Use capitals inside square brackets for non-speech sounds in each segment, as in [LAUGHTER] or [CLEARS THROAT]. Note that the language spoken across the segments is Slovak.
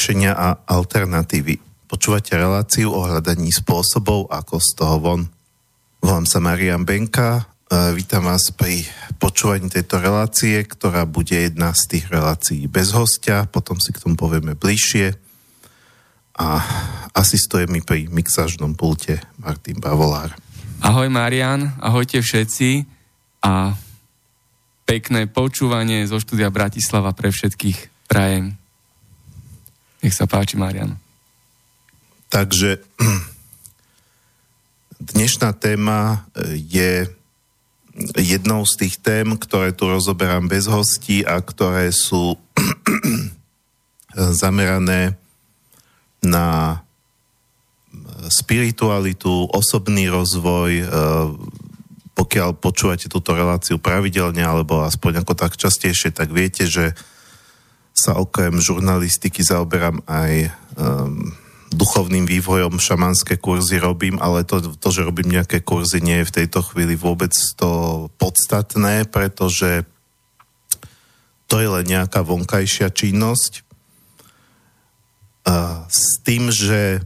riešenia a alternatívy. Počúvate reláciu o hľadaní spôsobov, ako z toho von. Volám sa Marian Benka, vítam vás pri počúvaní tejto relácie, ktorá bude jedna z tých relácií bez hostia, potom si k tomu povieme bližšie. A asistuje mi pri mixážnom pulte Martin Bavolár. Ahoj Marian, ahojte všetci a pekné počúvanie zo štúdia Bratislava pre všetkých prajem. Nech sa páči, Marian. Takže [CLEARS THROAT] dnešná téma e, je jednou z tých tém, ktoré tu rozoberám bez hostí a ktoré sú [CLEARS THROAT] zamerané na spiritualitu, osobný rozvoj, pokiaľ počúvate túto reláciu pravidelne alebo aspoň ako tak častejšie, tak viete, že sa okrem žurnalistiky zaoberám aj um, duchovným vývojom, šamanské kurzy robím, ale to, to, že robím nejaké kurzy, nie je v tejto chvíli vôbec to podstatné, pretože to je len nejaká vonkajšia činnosť. A s tým, že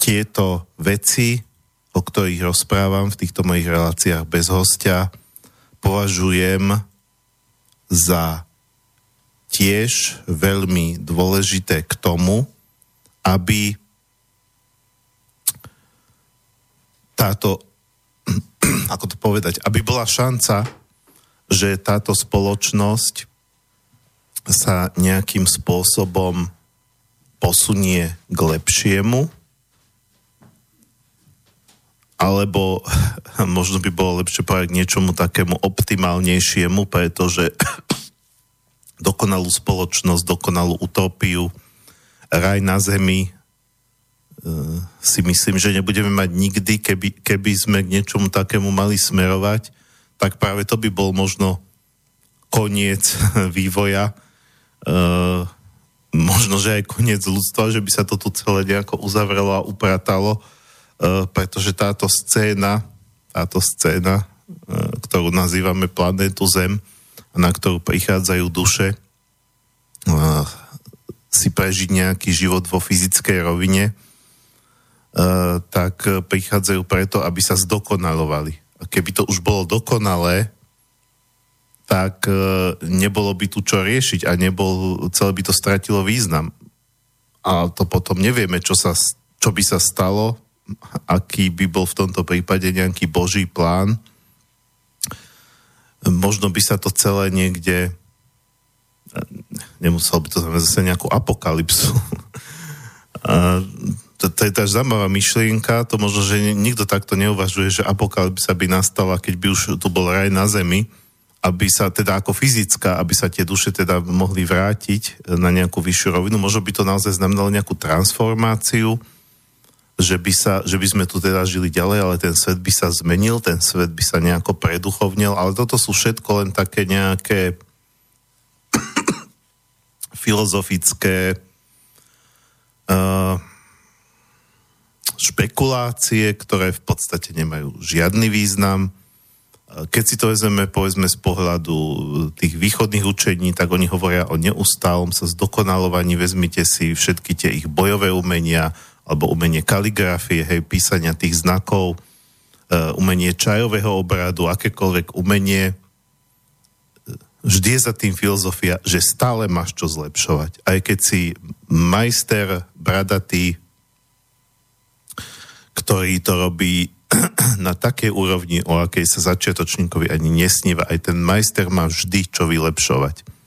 tieto veci, o ktorých rozprávam v týchto mojich reláciách bez hostia, považujem za tiež veľmi dôležité k tomu, aby táto, [CLEARS THROAT] ako to povedať, aby bola šanca, že táto spoločnosť sa nejakým spôsobom posunie k lepšiemu, alebo [CLEARS THROAT] možno by bolo lepšie povedať k niečomu takému optimálnejšiemu, pretože [CLEARS THROAT] dokonalú spoločnosť, dokonalú utopiu, raj na zemi, e, si myslím, že nebudeme mať nikdy, keby, keby sme k niečomu takému mali smerovať, tak práve to by bol možno koniec [LAUGHS] vývoja, e, možno, že aj koniec ľudstva, že by sa to tu celé nejako uzavrelo a upratalo, e, pretože táto scéna, táto scéna, ktorú nazývame planétu Zem, na ktorú prichádzajú duše si prežiť nejaký život vo fyzickej rovine, tak prichádzajú preto, aby sa zdokonalovali. A keby to už bolo dokonalé, tak nebolo by tu čo riešiť a nebol, celé by to stratilo význam. A to potom nevieme, čo, sa, čo by sa stalo, aký by bol v tomto prípade nejaký boží plán, možno by sa to celé niekde nemusel by to znamená zase nejakú apokalypsu. [LAUGHS] To, to je tá zaujímavá myšlienka, to možno, že nikto takto neuvažuje, že apokalypsa by nastala, keď by už tu bol raj na zemi, aby sa teda ako fyzická, aby sa tie duše teda mohli vrátiť na nejakú vyššiu rovinu. Možno by to naozaj znamenalo nejakú transformáciu, že by, sa, že by sme tu teda žili ďalej, ale ten svet by sa zmenil, ten svet by sa nejako preduchovnil, ale toto sú všetko len také nejaké [COUGHS] filozofické uh, špekulácie, ktoré v podstate nemajú žiadny význam. Keď si to vezmeme, povedzme, z pohľadu tých východných učení, tak oni hovoria o neustálom sa zdokonalovaní. Vezmite si všetky tie ich bojové umenia, alebo umenie kaligrafie, hej, písania tých znakov, uh, umenie čajového obradu, akékoľvek umenie, vždy je za tým filozofia, že stále máš čo zlepšovať. Aj keď si majster bradatý, ktorý to robí [CLEARS THROAT] na takej úrovni, o akej sa začiatočníkovi ani nesníva, aj ten majster má vždy čo vylepšovať.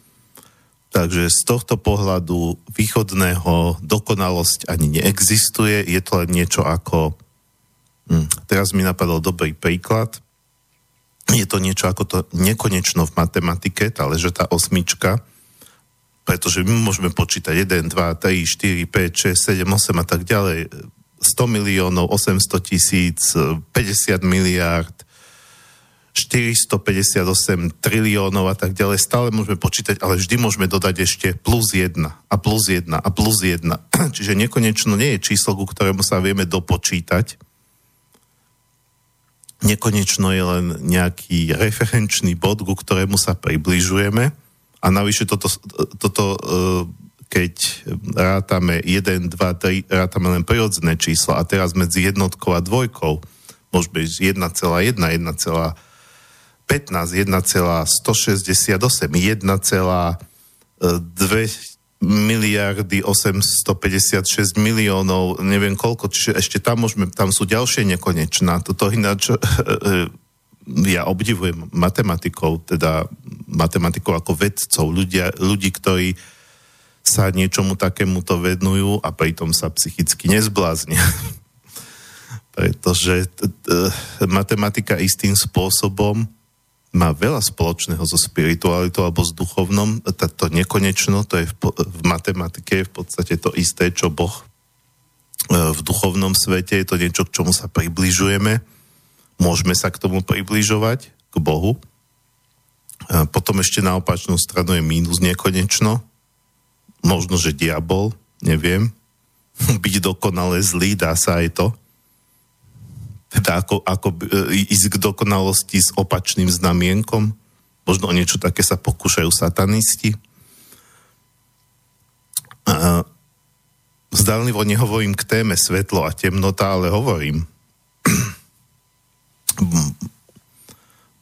Takže z tohto pohľadu východného dokonalosť ani neexistuje, je to len niečo ako... Hm, teraz mi napadol dobrý príklad. Je to niečo ako to nekonečno v matematike, tá ležetá osmička, pretože my môžeme počítať 1, 2, 3, 4, 5, 6, 7, 8 a tak ďalej. 100 miliónov, 800 tisíc, 50 miliárd, 458 triliónov a tak ďalej, stále môžeme počítať, ale vždy môžeme dodať ešte plus 1 a plus 1 a plus 1. [CLEARS THROAT] Čiže nekonečno nie je číslo, ku ktorému sa vieme dopočítať. Nekonečno je len nejaký referenčný bod, ku ktorému sa približujeme. A navyše toto, toto e, keď rátame 1, 2, 3, rátame len prirodzené čísla a teraz medzi jednotkou a dvojkou môže byť 1,1, 1,15, 1,168, 1,2 miliardy 856 miliónov, neviem koľko, čiže ešte tam môžeme, tam sú ďalšie nekonečná. Toto ináč [LAUGHS] ja obdivujem matematikov, teda matematikov ako vedcov, ľudia, ľudí, ktorí sa niečomu takému to venujú a pritom sa psychicky nezbláznia. [LAUGHS] Pretože t- t- matematika istým spôsobom má veľa spoločného so spiritualitou alebo s duchovnom. To nekonečno, to je v, v matematike je v podstate to isté, čo Boh e, v duchovnom svete. Je to niečo, k čomu sa približujeme. Môžeme sa k tomu približovať, k Bohu. A potom ešte na opačnú stranu je mínus nekonečno. Možno, že diabol, neviem. [LAUGHS] Byť dokonale zlý, dá sa aj to teda ako, ako e, ísť k dokonalosti s opačným znamienkom. Možno o niečo také sa pokúšajú satanisti. A, nehovorím k téme svetlo a temnota, ale hovorím. [CLEARS THROAT]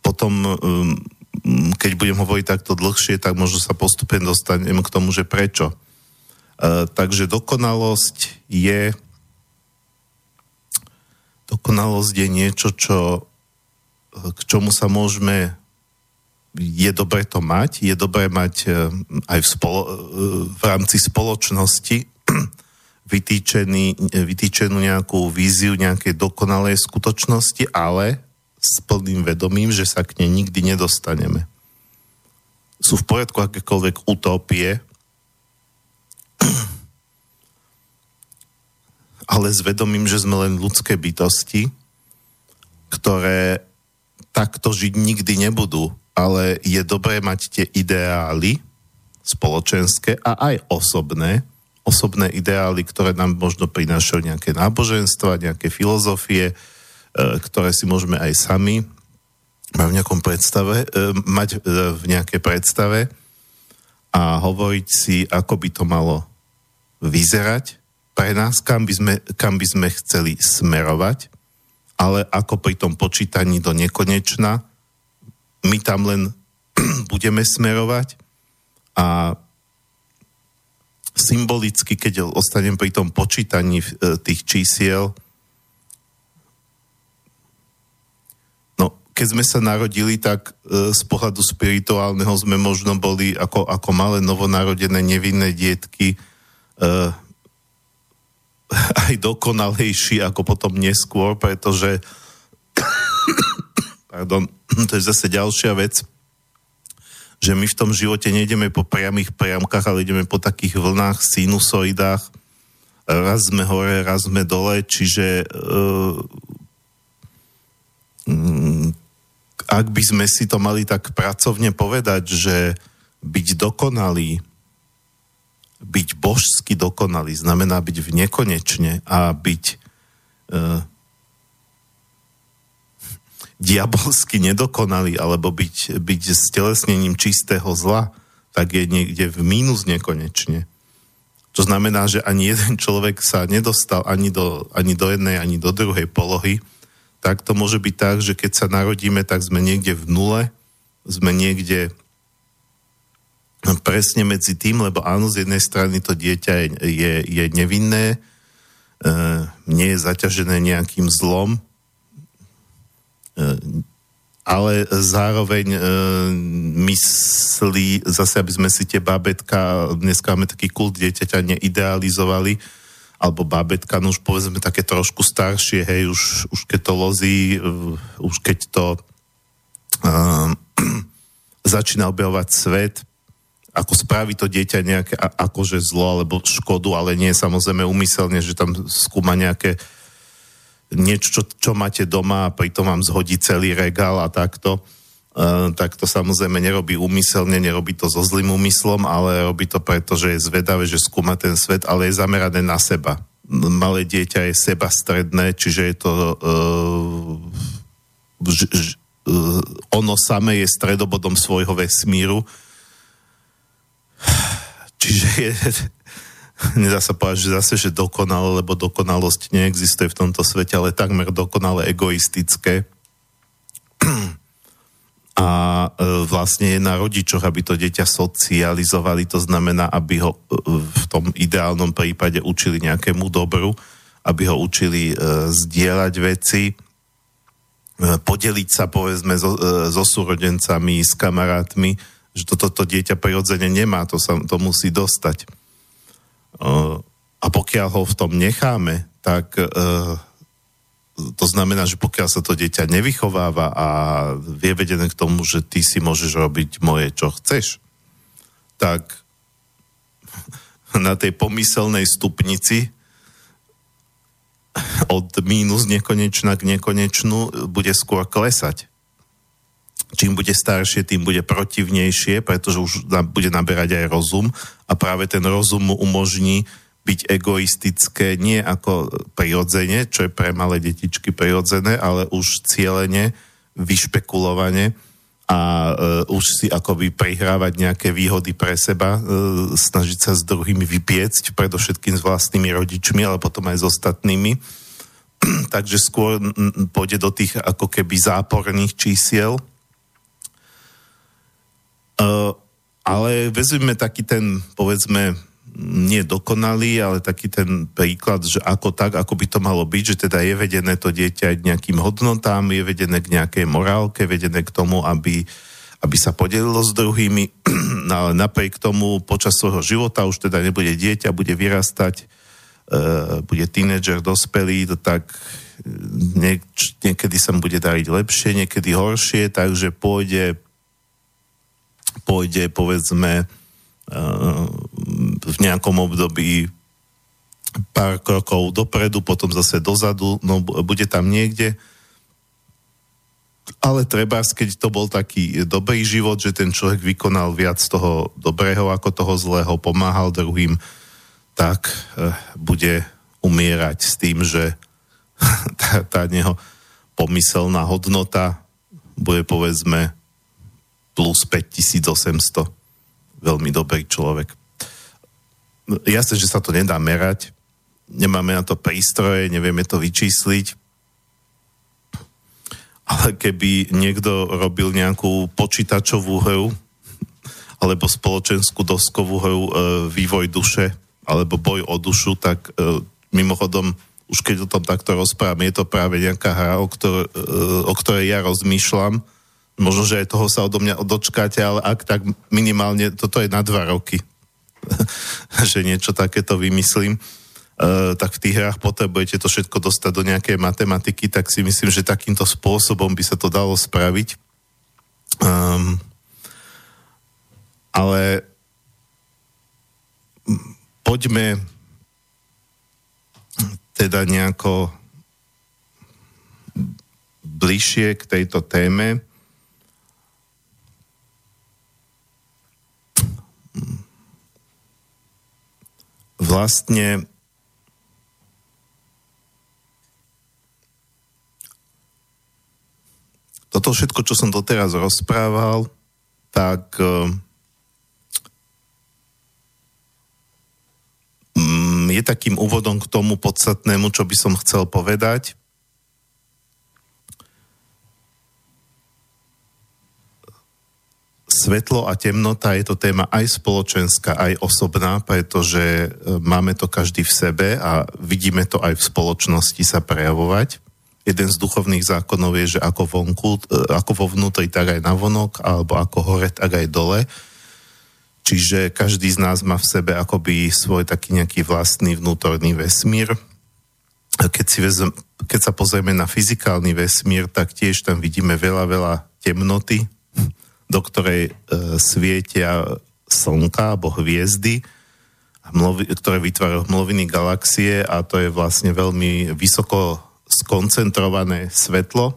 Potom, um, keď budem hovoriť takto dlhšie, tak možno sa postupne dostanem k tomu, že prečo. Uh, takže dokonalosť je dokonalosť je niečo, čo, k čomu sa môžeme je dobré to mať, je dobré mať e, aj v, spolo, e, v rámci spoločnosti [CLEARS THROAT] vytýčený, vytýčenú nejakú víziu nejakej dokonalej skutočnosti, ale s plným vedomím, že sa k nej nikdy nedostaneme. Sú v poriadku akékoľvek utopie, ale s vedomím, že sme len ľudské bytosti, ktoré takto žiť nikdy nebudú, ale je dobré mať tie ideály spoločenské a aj osobné, osobné ideály, ktoré nám možno prinášajú nejaké náboženstva, nejaké filozofie, e, ktoré si môžeme aj sami v nejakom predstave, e, mať e, v nejakej predstave a hovoriť si, ako by to malo vyzerať pre nás, kam by sme, kam by sme chceli smerovať, ale ako pri tom počítaní do nekonečna, my tam len [CLEARS THROAT] budeme smerovať a symbolicky, keď ostanem pri tom počítaní e, tých čísiel, no, keď sme sa narodili, tak e, z pohľadu spirituálneho sme možno boli ako, ako malé novonarodené nevinné dietky e, [LAUGHS] aj dokonalejší ako potom neskôr, pretože [COUGHS] pardon, [COUGHS] to je zase ďalšia vec, že my v tom živote nejdeme po priamých priamkách, ale ideme po takých vlnách, sinusoidách. Raz sme hore, raz sme dole, čiže uh, ak by sme si to mali tak pracovne povedať, že byť dokonalý byť božsky dokonalý, znamená byť v nekonečne a byť uh, [LAUGHS] diabolsky nedokonalý, alebo byť, byť stelesnením čistého zla, tak je niekde v mínus nekonečne. To znamená, že ani jeden človek sa nedostal ani do, ani do jednej, ani do druhej polohy, tak to môže byť tak, že keď sa narodíme, tak sme niekde v nule, sme niekde presne medzi tým, lebo áno, z jednej strany to dieťa je, je, je nevinné, e, nie je zaťažené nejakým zlom, e, ale zároveň e, myslí, zase aby sme si tie bábetka, dneska máme taký kult dieťaťa neidealizovali, alebo bábetka, no už povedzme také trošku staršie, hej, už, už keď to lozí, uh, už keď to uh, [CLEARS THROAT] začína objavovať svet, ako spraví to dieťa nejaké akože zlo alebo škodu, ale nie samozrejme umyselne, že tam skúma nejaké niečo, čo, máte doma a pritom vám zhodí celý regál a takto. Uh, tak to samozrejme nerobí úmyselne, nerobí to so zlým úmyslom, ale robí to preto, že je zvedavé, že skúma ten svet, ale je zamerané na seba. Malé dieťa je seba stredné, čiže je to uh, ž, ž, uh, ono samé je stredobodom svojho vesmíru Čiže je, [LAUGHS] nedá sa povedať, že zase, že dokonale, lebo dokonalosť neexistuje v tomto svete, ale takmer dokonale egoistické. [CLEARS THROAT] A e, vlastne je na rodičoch, aby to dieťa socializovali, to znamená, aby ho e, v tom ideálnom prípade učili nejakému dobru, aby ho učili e, zdieľať veci, podeliť sa povedzme so, so súrodencami, s kamarátmi, že toto to dieťa prirodzene nemá, to sa to musí dostať. A pokiaľ ho v tom necháme, tak to znamená, že pokiaľ sa to dieťa nevychováva a vie vedené k tomu, že ty si môžeš robiť moje, čo chceš, tak na tej pomyselnej stupnici od mínus nekonečna k nekonečnú bude skôr klesať. Čím bude staršie, tým bude protivnejšie, pretože už bude naberať aj rozum a práve ten rozum mu umožní byť egoistické nie ako prirodzene, čo je pre malé detičky prirodzené, ale už cieľene, vyšpekulovane a uh, už si akoby prihrávať nejaké výhody pre seba, uh, snažiť sa s druhými vypiecť, predovšetkým s vlastnými rodičmi, ale potom aj s ostatnými. [CLEARS THROAT] Takže skôr pôjde do tých ako keby záporných čísiel. Uh, ale vezmeme taký ten, povedzme, nie dokonalý, ale taký ten príklad, že ako tak, ako by to malo byť, že teda je vedené to dieťa aj k nejakým hodnotám, je vedené k nejakej morálke, vedené k tomu, aby, aby sa podelilo s druhými, [CLEARS THROAT] no ale napriek tomu počas svojho života už teda nebude dieťa, bude vyrastať, uh, bude tínedžer, dospelý, tak niek- niekedy sa mu bude dariť lepšie, niekedy horšie, takže pôjde pôjde povedzme v nejakom období pár krokov dopredu, potom zase dozadu, no bude tam niekde. Ale treba, keď to bol taký dobrý život, že ten človek vykonal viac toho dobrého ako toho zlého, pomáhal druhým, tak eh, bude umierať s tým, že [LAUGHS] tá, tá neho pomyselná hodnota bude povedzme plus 5800 veľmi dobrý človek. Jasne, že sa to nedá merať, nemáme na to prístroje, nevieme to vyčísliť, ale keby niekto robil nejakú počítačovú hru alebo spoločenskú doskovú hru e, vývoj duše alebo boj o dušu, tak e, mimochodom už keď o tom takto rozprávam, je to práve nejaká hra, o, ktor- e, o ktorej ja rozmýšľam, Možno, že aj toho sa odo mňa dočkáte, ale ak tak minimálne, toto je na dva roky, [LAUGHS] že niečo takéto vymyslím. Uh, tak v tých hrách potrebujete to všetko dostať do nejakej matematiky, tak si myslím, že takýmto spôsobom by sa to dalo spraviť. Um, ale poďme teda nejako bližšie k tejto téme. Vlastne toto všetko, čo som doteraz rozprával, tak um, je takým úvodom k tomu podstatnému, čo by som chcel povedať. Svetlo a temnota je to téma aj spoločenská, aj osobná, pretože e, máme to každý v sebe a vidíme to aj v spoločnosti sa prejavovať. Jeden z duchovných zákonov je, že ako, vonku, e, ako vo vnútri, tak aj na vonok, alebo ako hore, tak aj dole. Čiže každý z nás má v sebe akoby svoj taký nejaký vlastný vnútorný vesmír. Keď, si vezem, keď sa pozrieme na fyzikálny vesmír, tak tiež tam vidíme veľa, veľa temnoty, do ktorej e, svietia slnka alebo hviezdy, hmlovi, ktoré vytvárajú hmloviny galaxie a to je vlastne veľmi vysoko skoncentrované svetlo.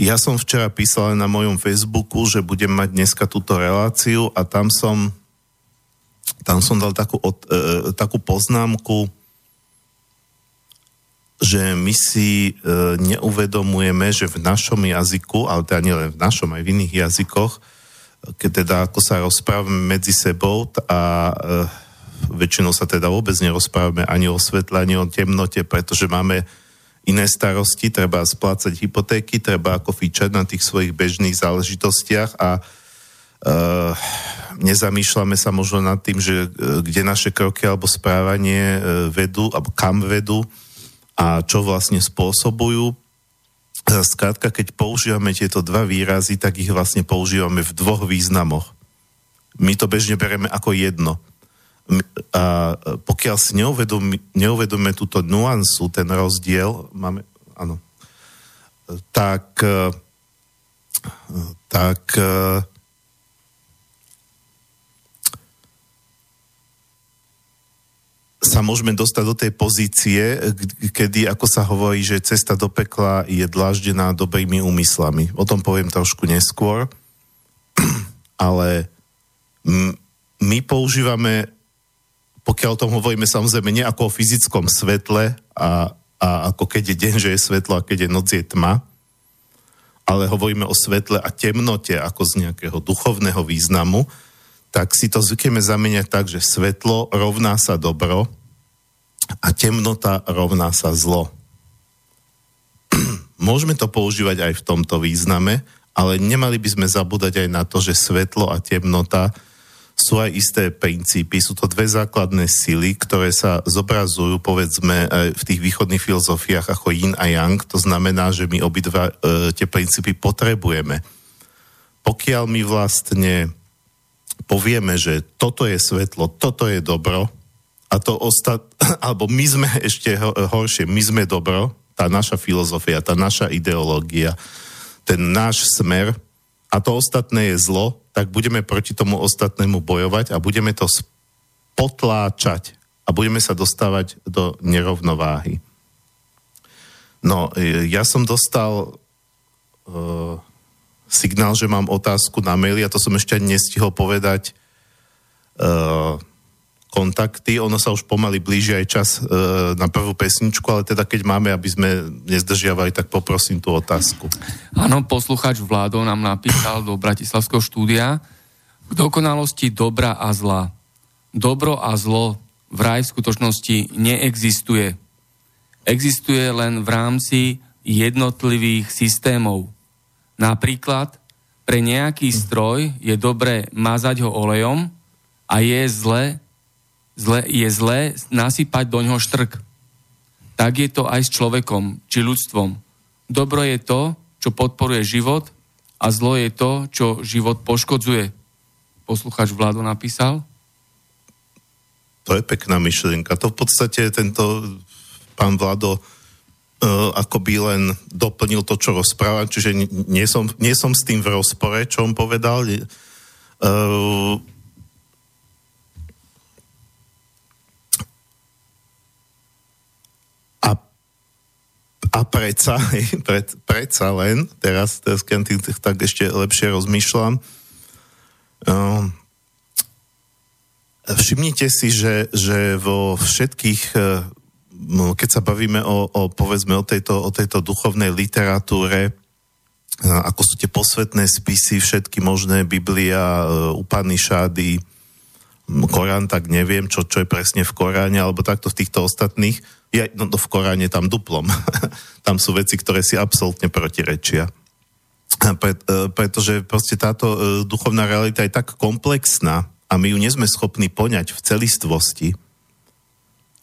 Ja som včera písal na mojom Facebooku, že budem mať dneska túto reláciu a tam som, tam som dal takú, e, e takú poznámku, že my si e, neuvedomujeme, že v našom jazyku, ale teda nielen v našom, aj v iných jazykoch, keď teda ako sa rozprávame medzi sebou a e, väčšinou sa teda vôbec nerozprávame ani o svetle, ani o temnote, pretože máme iné starosti, treba splácať hypotéky, treba ako fičať na tých svojich bežných záležitostiach a uh, nezamýšľame sa možno nad tým, že uh, kde naše kroky alebo správanie uh, vedú, alebo kam vedú a čo vlastne spôsobujú. Skrátka, keď používame tieto dva výrazy, tak ich vlastne používame v dvoch významoch. My to bežne bereme ako jedno a pokiaľ si neuvedomíme túto nuansu, ten rozdiel, máme, áno, tak, e, tak sa môžeme dostať do tej pozície, kedy, ako sa hovorí, že cesta do pekla je dláždená dobrými úmyslami. O tom poviem trošku neskôr. [CLEARS THROAT] Ale my používame pokiaľ o tom hovoríme samozrejme nie ako o fyzickom svetle a, a ako keď je deň, že je svetlo a keď je noc je tma, ale hovoríme o svetle a temnote ako z nejakého duchovného významu, tak si to zvykneme zameniať tak, že svetlo rovná sa dobro a temnota rovná sa zlo. [CLEARS THROAT] Môžeme to používať aj v tomto význame, ale nemali by sme zabúdať aj na to, že svetlo a temnota sú aj isté princípy, sú to dve základné sily, ktoré sa zobrazujú, povedzme, v tých východných filozofiách ako yin a yang. To znamená, že my obidva e, tie princípy potrebujeme. Pokiaľ my vlastne povieme, že toto je svetlo, toto je dobro, a to ostat... [LAUGHS] alebo my sme ešte horšie, my sme dobro, tá naša filozofia, tá naša ideológia, ten náš smer, a to ostatné je zlo, tak budeme proti tomu ostatnému bojovať a budeme to potláčať a budeme sa dostávať do nerovnováhy. No, e, ja som dostal uh, signál, že mám otázku na maili a to som ešte ani nestihol povedať uh, kontakty. Ono sa už pomaly blíži aj čas e, na prvú pesničku, ale teda keď máme, aby sme nezdržiavali, tak poprosím tú otázku. Áno, posluchač Vládo nám napísal do Bratislavského štúdia k dokonalosti dobra a zla. Dobro a zlo vraj v skutočnosti neexistuje. Existuje len v rámci jednotlivých systémov. Napríklad pre nejaký stroj je dobré mazať ho olejom a je zle zle, je zlé nasypať do ňoho štrk. Tak je to aj s človekom, či ľudstvom. Dobro je to, čo podporuje život a zlo je to, čo život poškodzuje. Poslucháč Vlado napísal. To je pekná myšlienka. To v podstate tento pán Vlado uh, akoby len doplnil to, čo rozpráva, čiže nie som, nie som s tým v rozpore, čo on povedal. Uh, A predsa, [LAUGHS] pred, predsa len, teraz, teraz keď tak ešte lepšie rozmýšľam, um, všimnite si, že, že vo všetkých, uh, keď sa bavíme o, o povedzme o tejto, o tejto duchovnej literatúre, uh, ako sú tie posvetné spisy, všetky možné, Biblia, uh, šády, Korán, tak neviem, čo, čo je presne v Koráne, alebo takto v týchto ostatných, je, no, no v Koráne tam duplom. [LAUGHS] tam sú veci, ktoré si absolútne protirečia. Pre, e, pretože proste táto e, duchovná realita je tak komplexná a my ju nie sme schopní poňať v celistvosti.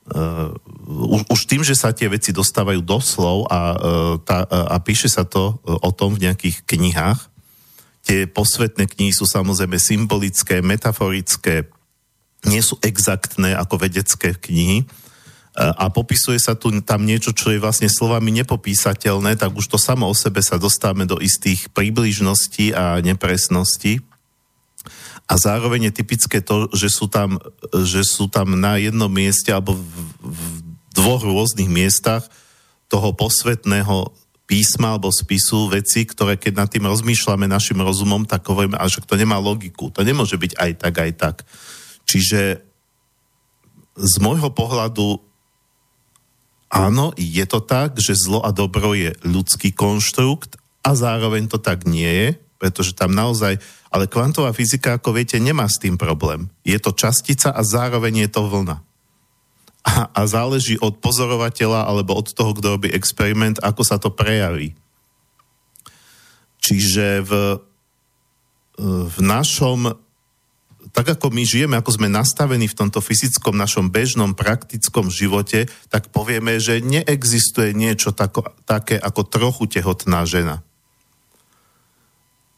Uh, už, už tým, že sa tie veci dostávajú do slov a, uh, tá, uh, a píše sa to uh, o tom v nejakých knihách, tie posvetné knihy sú samozrejme symbolické, metaforické, nie sú exaktné ako vedecké knihy, a popisuje sa tu tam niečo, čo je vlastne slovami nepopísateľné, tak už to samo o sebe sa dostávame do istých príbližností a nepresností. A zároveň je typické to, že sú tam, že sú tam na jednom mieste alebo v, v dvoch rôznych miestach toho posvetného písma alebo spisu veci, ktoré keď nad tým rozmýšľame našim rozumom, tak hovoríme, že to nemá logiku. To nemôže byť aj tak, aj tak. Čiže z môjho pohľadu áno, je to tak, že zlo a dobro je ľudský konštrukt a zároveň to tak nie je. Pretože tam naozaj, ale kvantová fyzika, ako viete, nemá s tým problém. Je to častica a zároveň je to vlna. A, a záleží od pozorovateľa alebo od toho, kto robí experiment, ako sa to prejaví. Čiže v, v našom tak ako my žijeme, ako sme nastavení v tomto fyzickom našom bežnom praktickom živote, tak povieme, že neexistuje niečo tako, také ako trochu tehotná žena.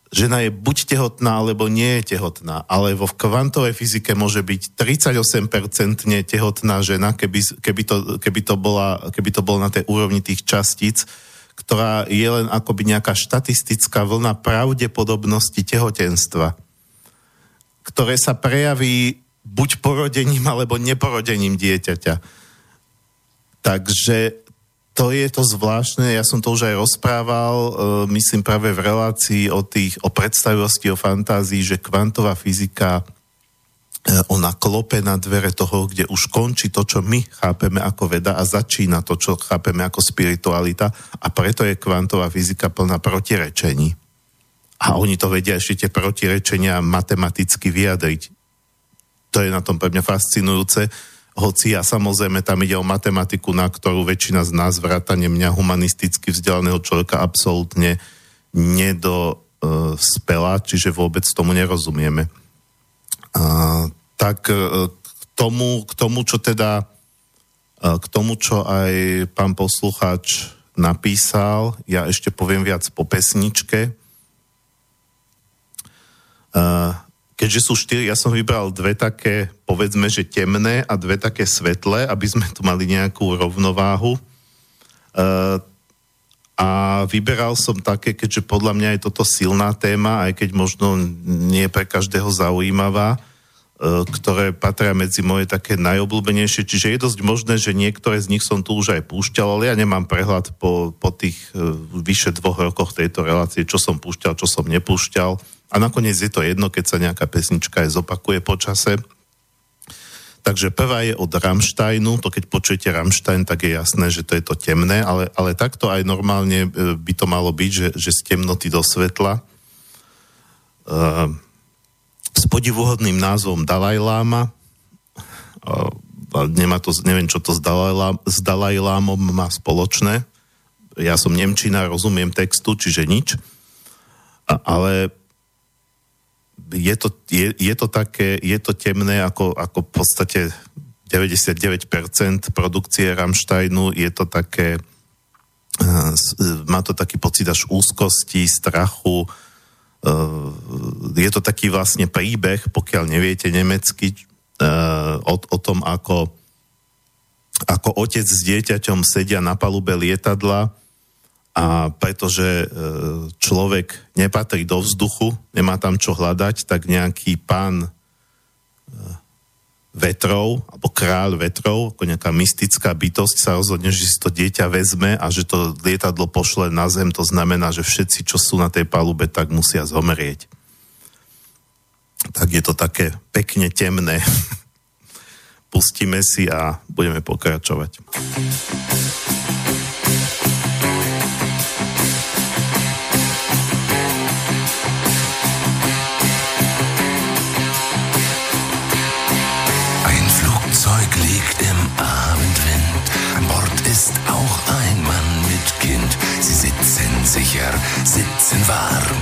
Žena je buď tehotná, alebo nie je tehotná, ale vo kvantovej fyzike môže byť 38% tehotná žena, keby, keby, to, keby, to bola, keby to bolo na tej úrovni tých častíc, ktorá je len akoby nejaká štatistická vlna pravdepodobnosti tehotenstva ktoré sa prejaví buď porodením alebo neporodením dieťaťa. Takže to je to zvláštne, ja som to už aj rozprával, e, myslím práve v relácii o, tých, o predstavivosti, o fantázii, že kvantová fyzika e, ona klope na dvere toho, kde už končí to, čo my chápeme ako veda a začína to, čo chápeme ako spiritualita a preto je kvantová fyzika plná protirečení a oni to vedia ešte tie protirečenia matematicky vyjadriť. To je na tom pre mňa fascinujúce, hoci ja samozrejme tam ide o matematiku, na ktorú väčšina z nás, vrátane mňa humanisticky vzdelaného človeka, absolútne nedospela, čiže vôbec tomu nerozumieme. A, tak e, k tomu, k tomu, čo teda e, k tomu, čo aj pán poslucháč napísal, ja ešte poviem viac po pesničke, keďže sú štyri, ja som vybral dve také, povedzme, že temné a dve také svetlé, aby sme tu mali nejakú rovnováhu. A vyberal som také, keďže podľa mňa je toto silná téma, aj keď možno nie pre každého zaujímavá, ktoré patria medzi moje také najobľúbenejšie. Čiže je dosť možné, že niektoré z nich som tu už aj púšťal, ale ja nemám prehľad po, po tých vyše dvoch rokoch tejto relácie, čo som púšťal, čo som nepúšťal a nakoniec je to jedno, keď sa nejaká pesnička aj zopakuje po čase. Takže prvá je od Rammsteinu, to keď počujete Rammstein, tak je jasné, že to je to temné, ale, ale takto aj normálne e, by to malo byť, že, že z temnoty do svetla. Uh, s podivuhodným názvom Dalaj Lama. Uh, nemá to, neviem, čo to s Dalaj, s Lámom má spoločné. Ja som Nemčina, rozumiem textu, čiže nič. A, ale je to, je, je to také, je to temné ako, ako v podstate 99% produkcie Rammsteinu, je to také, uh, má to taký pocit až úzkosti, strachu, uh, je to taký vlastne príbeh, pokiaľ neviete nemecky, o, o tom, ako, ako otec s dieťaťom sedia na palube lietadla a pretože e, človek nepatrí do vzduchu, nemá tam čo hľadať, tak nejaký pán e, vetrov, alebo kráľ vetrov, ako nejaká mystická bytosť sa rozhodne, že si to dieťa vezme a že to lietadlo pošle na zem, to znamená, že všetci, čo sú na tej palube, tak musia zomrieť. Tak je to také pekne temné. [LAUGHS] Pustíme si a budeme pokračovať. Swiss war.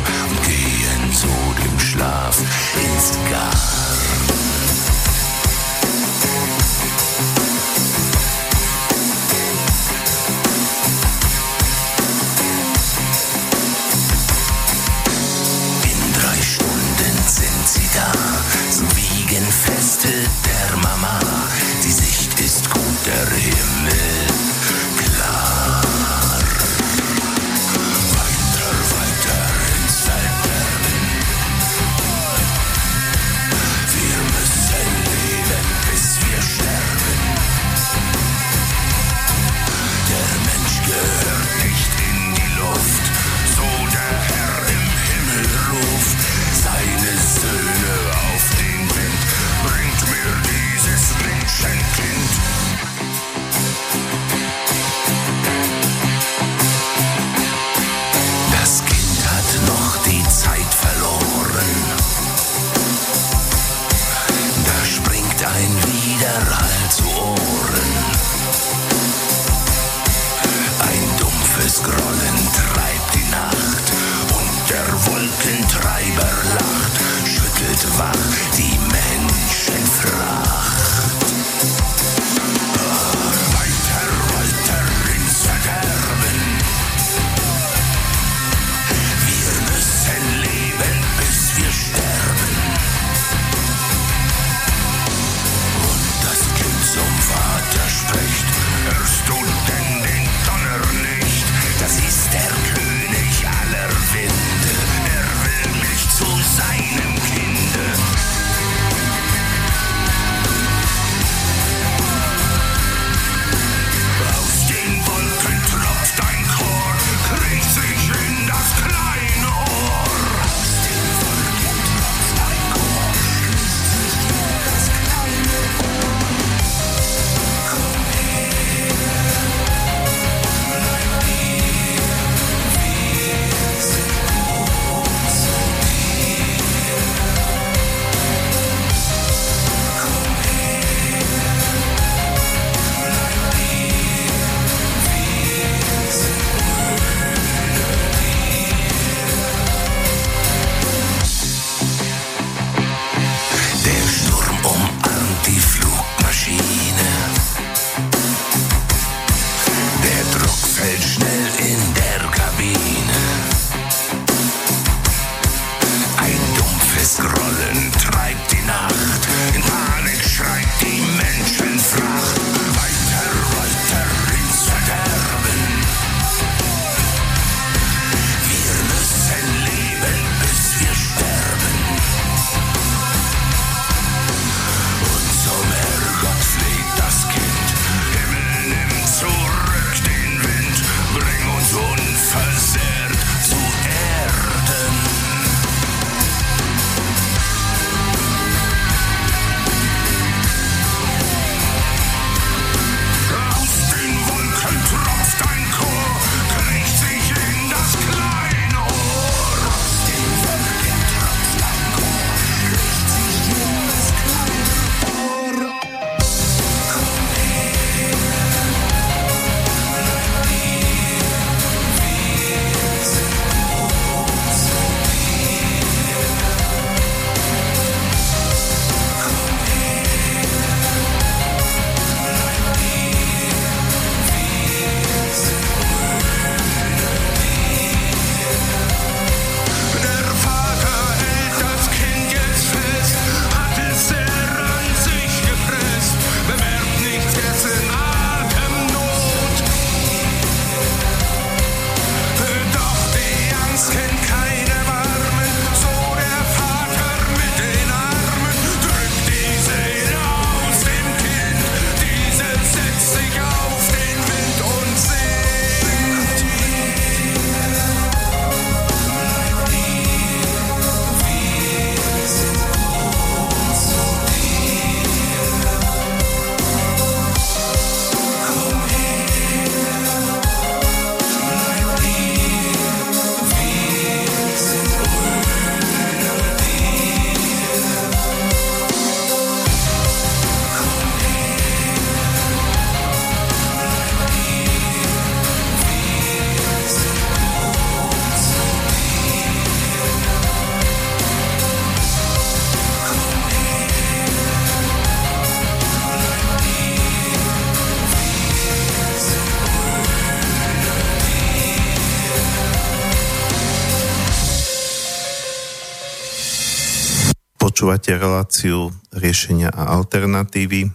reláciu riešenia a alternatívy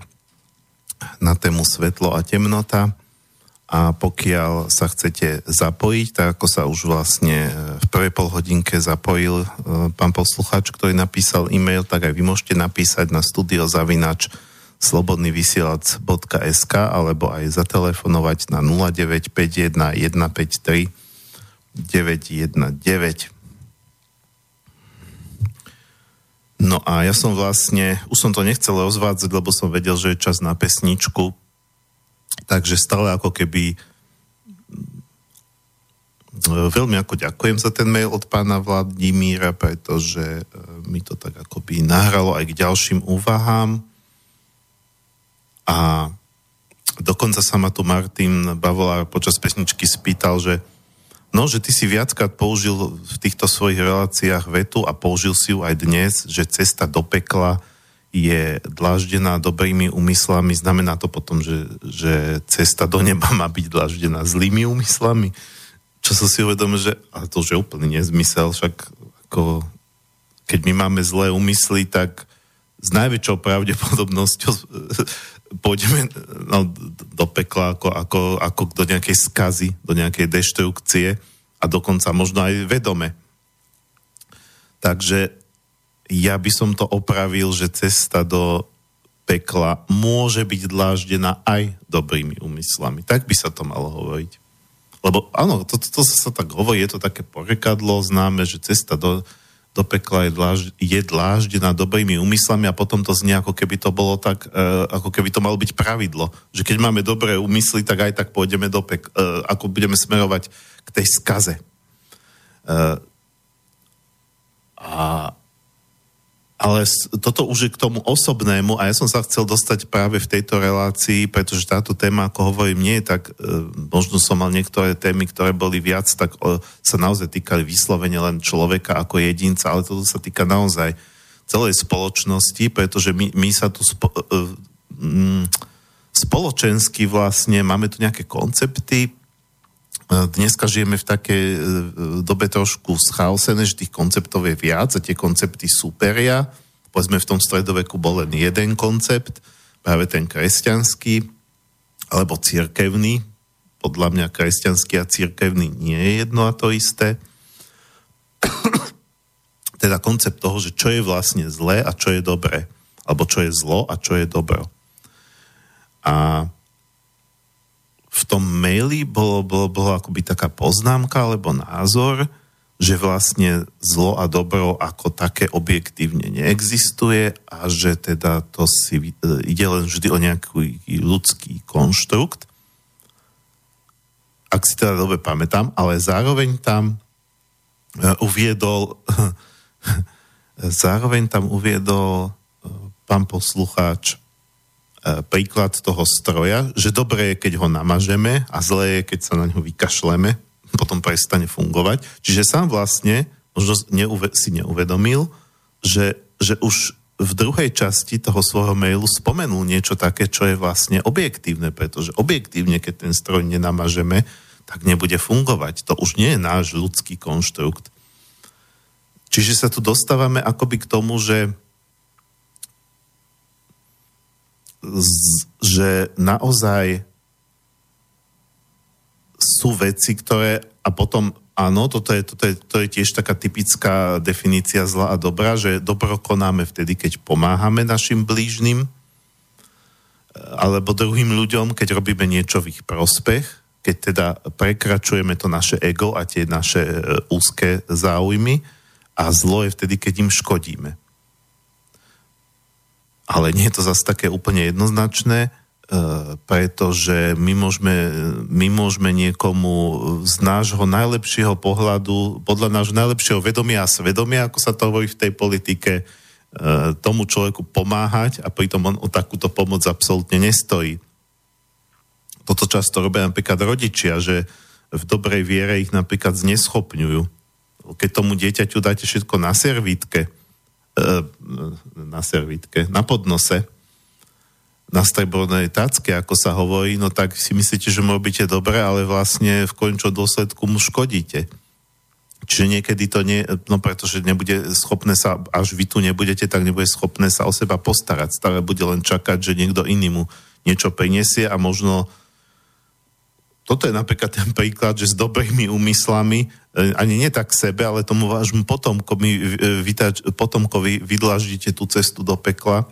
na tému svetlo a temnota a pokiaľ sa chcete zapojiť, tak ako sa už vlastne e, v prvej polhodinke zapojil e, pán posluchač, ktorý napísal e-mail, tak aj vy môžete napísať na studiozavinač slobodnyvysielac.sk alebo aj zatelefonovať na 0951 153 919. No a ja som vlastne, už som to nechcel ozvádzať, lebo som vedel, že je čas na pesničku, takže stále ako keby mm, e, veľmi ako ďakujem za ten mail od pána Vladimíra, pretože e, mi to tak akoby nahralo aj k ďalším úvahám. A dokonca sa ma tu Martin Bavolár počas pesničky spýtal, že No, že ty si viackrát použil v týchto svojich reláciách vetu a použil si ju aj dnes, že cesta do pekla je dláždená dobrými úmyslami, znamená to potom, že, že cesta do neba má byť dláždená zlými úmyslami. Čo som si uvedomil, že ale to už je úplný nezmysel, však ako, keď my máme zlé úmysly, tak s najväčšou pravdepodobnosťou pôjdeme no, do pekla ako, ako, ako do nejakej skazy, do nejakej deštrukcie a dokonca možno aj vedome. Takže ja by som to opravil, že cesta do pekla môže byť dláždená aj dobrými úmyslami. Tak by sa to malo hovoriť. Lebo áno, to, to, to sa tak hovorí, je to také porekadlo známe, že cesta do, do pekla je, dláž, je dláždená dobrými úmyslami a potom to znie, ako keby to bolo tak, uh, ako keby to malo byť pravidlo. Že keď máme dobré úmysly, tak aj tak pôjdeme do pekla, uh, ako budeme smerovať k tej skaze. Uh, a ale toto už je k tomu osobnému a ja som sa chcel dostať práve v tejto relácii, pretože táto téma, ako hovorím, nie je tak, e, možno som mal niektoré témy, ktoré boli viac, tak e, sa naozaj týkali vyslovene len človeka ako jedinca, ale toto sa týka naozaj celej spoločnosti, pretože my, my sa tu spo, e, spoločensky vlastne, máme tu nejaké koncepty, Dneska žijeme v takej dobe trošku schaosené, že tých konceptov je viac a tie koncepty súperia. Povedzme, v tom stredoveku bol len jeden koncept, práve ten kresťanský, alebo církevný. Podľa mňa kresťanský a církevný nie je jedno a to isté. [COUGHS] teda koncept toho, že čo je vlastne zlé a čo je dobré. Alebo čo je zlo a čo je dobro. A v tom maili bolo, bolo, bolo akoby taká poznámka alebo názor, že vlastne zlo a dobro ako také objektívne neexistuje a že teda to si e, ide len vždy o nejaký ľudský konštrukt. Ak si teda dobre pamätám, ale zároveň tam e, uviedol [LAUGHS] zároveň tam uviedol e, pán poslucháč príklad toho stroja, že dobré je, keď ho namažeme a zlé je, keď sa na ňo vykašleme, potom prestane fungovať. Čiže sám vlastne možno si neuvedomil, že, že už v druhej časti toho svojho mailu spomenul niečo také, čo je vlastne objektívne, pretože objektívne, keď ten stroj nenamažeme, tak nebude fungovať. To už nie je náš ľudský konštrukt. Čiže sa tu dostávame akoby k tomu, že že naozaj sú veci, ktoré a potom áno, toto je, toto je, to je tiež taká typická definícia zla a dobra, že dobro konáme vtedy, keď pomáhame našim blížnym alebo druhým ľuďom, keď robíme niečo v ich prospech, keď teda prekračujeme to naše ego a tie naše e, úzke záujmy a zlo je vtedy, keď im škodíme ale nie je to zase také úplne jednoznačné, e, pretože my môžeme, my môžeme niekomu z nášho najlepšieho pohľadu, podľa nášho najlepšieho vedomia a svedomia, ako sa to hovorí v tej politike, e, tomu človeku pomáhať a pritom on o takúto pomoc absolútne nestojí. Toto často robia napríklad rodičia, že v dobrej viere ich napríklad zneschopňujú. Keď tomu dieťaťu dáte všetko na servítke, na servitke, na podnose, na strebornej tacke, ako sa hovorí, no tak si myslíte, že mu robíte dobre, ale vlastne v končnom dôsledku mu škodíte. Čiže niekedy to nie, no pretože nebude schopné sa, až vy tu nebudete, tak nebude schopné sa o seba postarať. Stále bude len čakať, že niekto iný mu niečo prinesie a možno toto je napríklad ten príklad, že s dobrými úmyslami, e, ani nie tak sebe, ale tomu vášmu potomkovi, e, vytač, potomkovi vydlažíte tú cestu do pekla.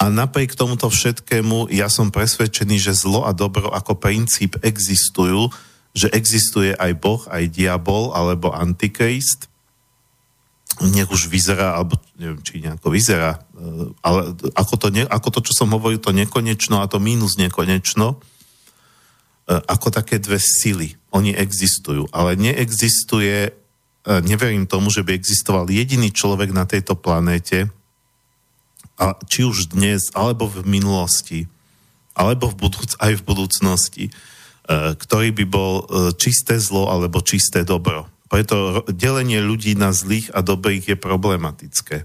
A napriek tomuto všetkému ja som presvedčený, že zlo a dobro ako princíp existujú, že existuje aj Boh, aj diabol alebo antikrist. Nech už vyzerá, alebo neviem, či nejako vyzerá, e, ale ako to, ako to, čo som hovoril, to nekonečno a to mínus nekonečno, ako také dve sily. Oni existujú, ale neexistuje, e, neverím tomu, že by existoval jediný človek na tejto planéte, a či už dnes, alebo v minulosti, alebo v budúc, aj v budúcnosti, ktorý by bol e, čisté zlo alebo čisté dobro. Preto delenie ľudí na zlých a dobrých je problematické.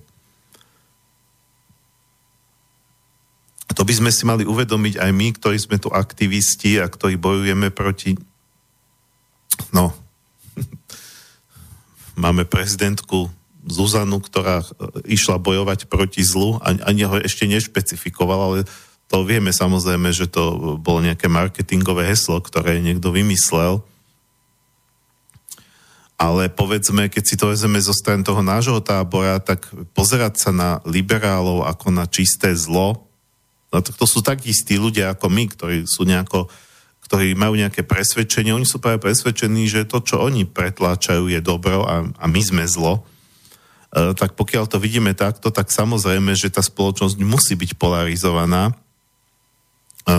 To by sme si mali uvedomiť aj my, ktorí sme tu aktivisti a ktorí bojujeme proti... No, [LAUGHS] máme prezidentku Zuzanu, ktorá e, išla bojovať proti zlu, ani ho ešte nešpecifikovala, ale to vieme samozrejme, že to bolo nejaké marketingové heslo, ktoré niekto vymyslel. Ale povedzme, keď si to vezeme zo strany toho nášho tábora, tak pozerať sa na liberálov ako na čisté zlo, no to, to sú tak istí ľudia ako my, ktorí sú nejako ktorí majú nejaké presvedčenie, oni sú práve presvedčení, že to, čo oni pretláčajú, je dobro a, a my sme zlo. E, tak pokiaľ to vidíme takto, tak samozrejme, že tá spoločnosť musí byť polarizovaná. E, e,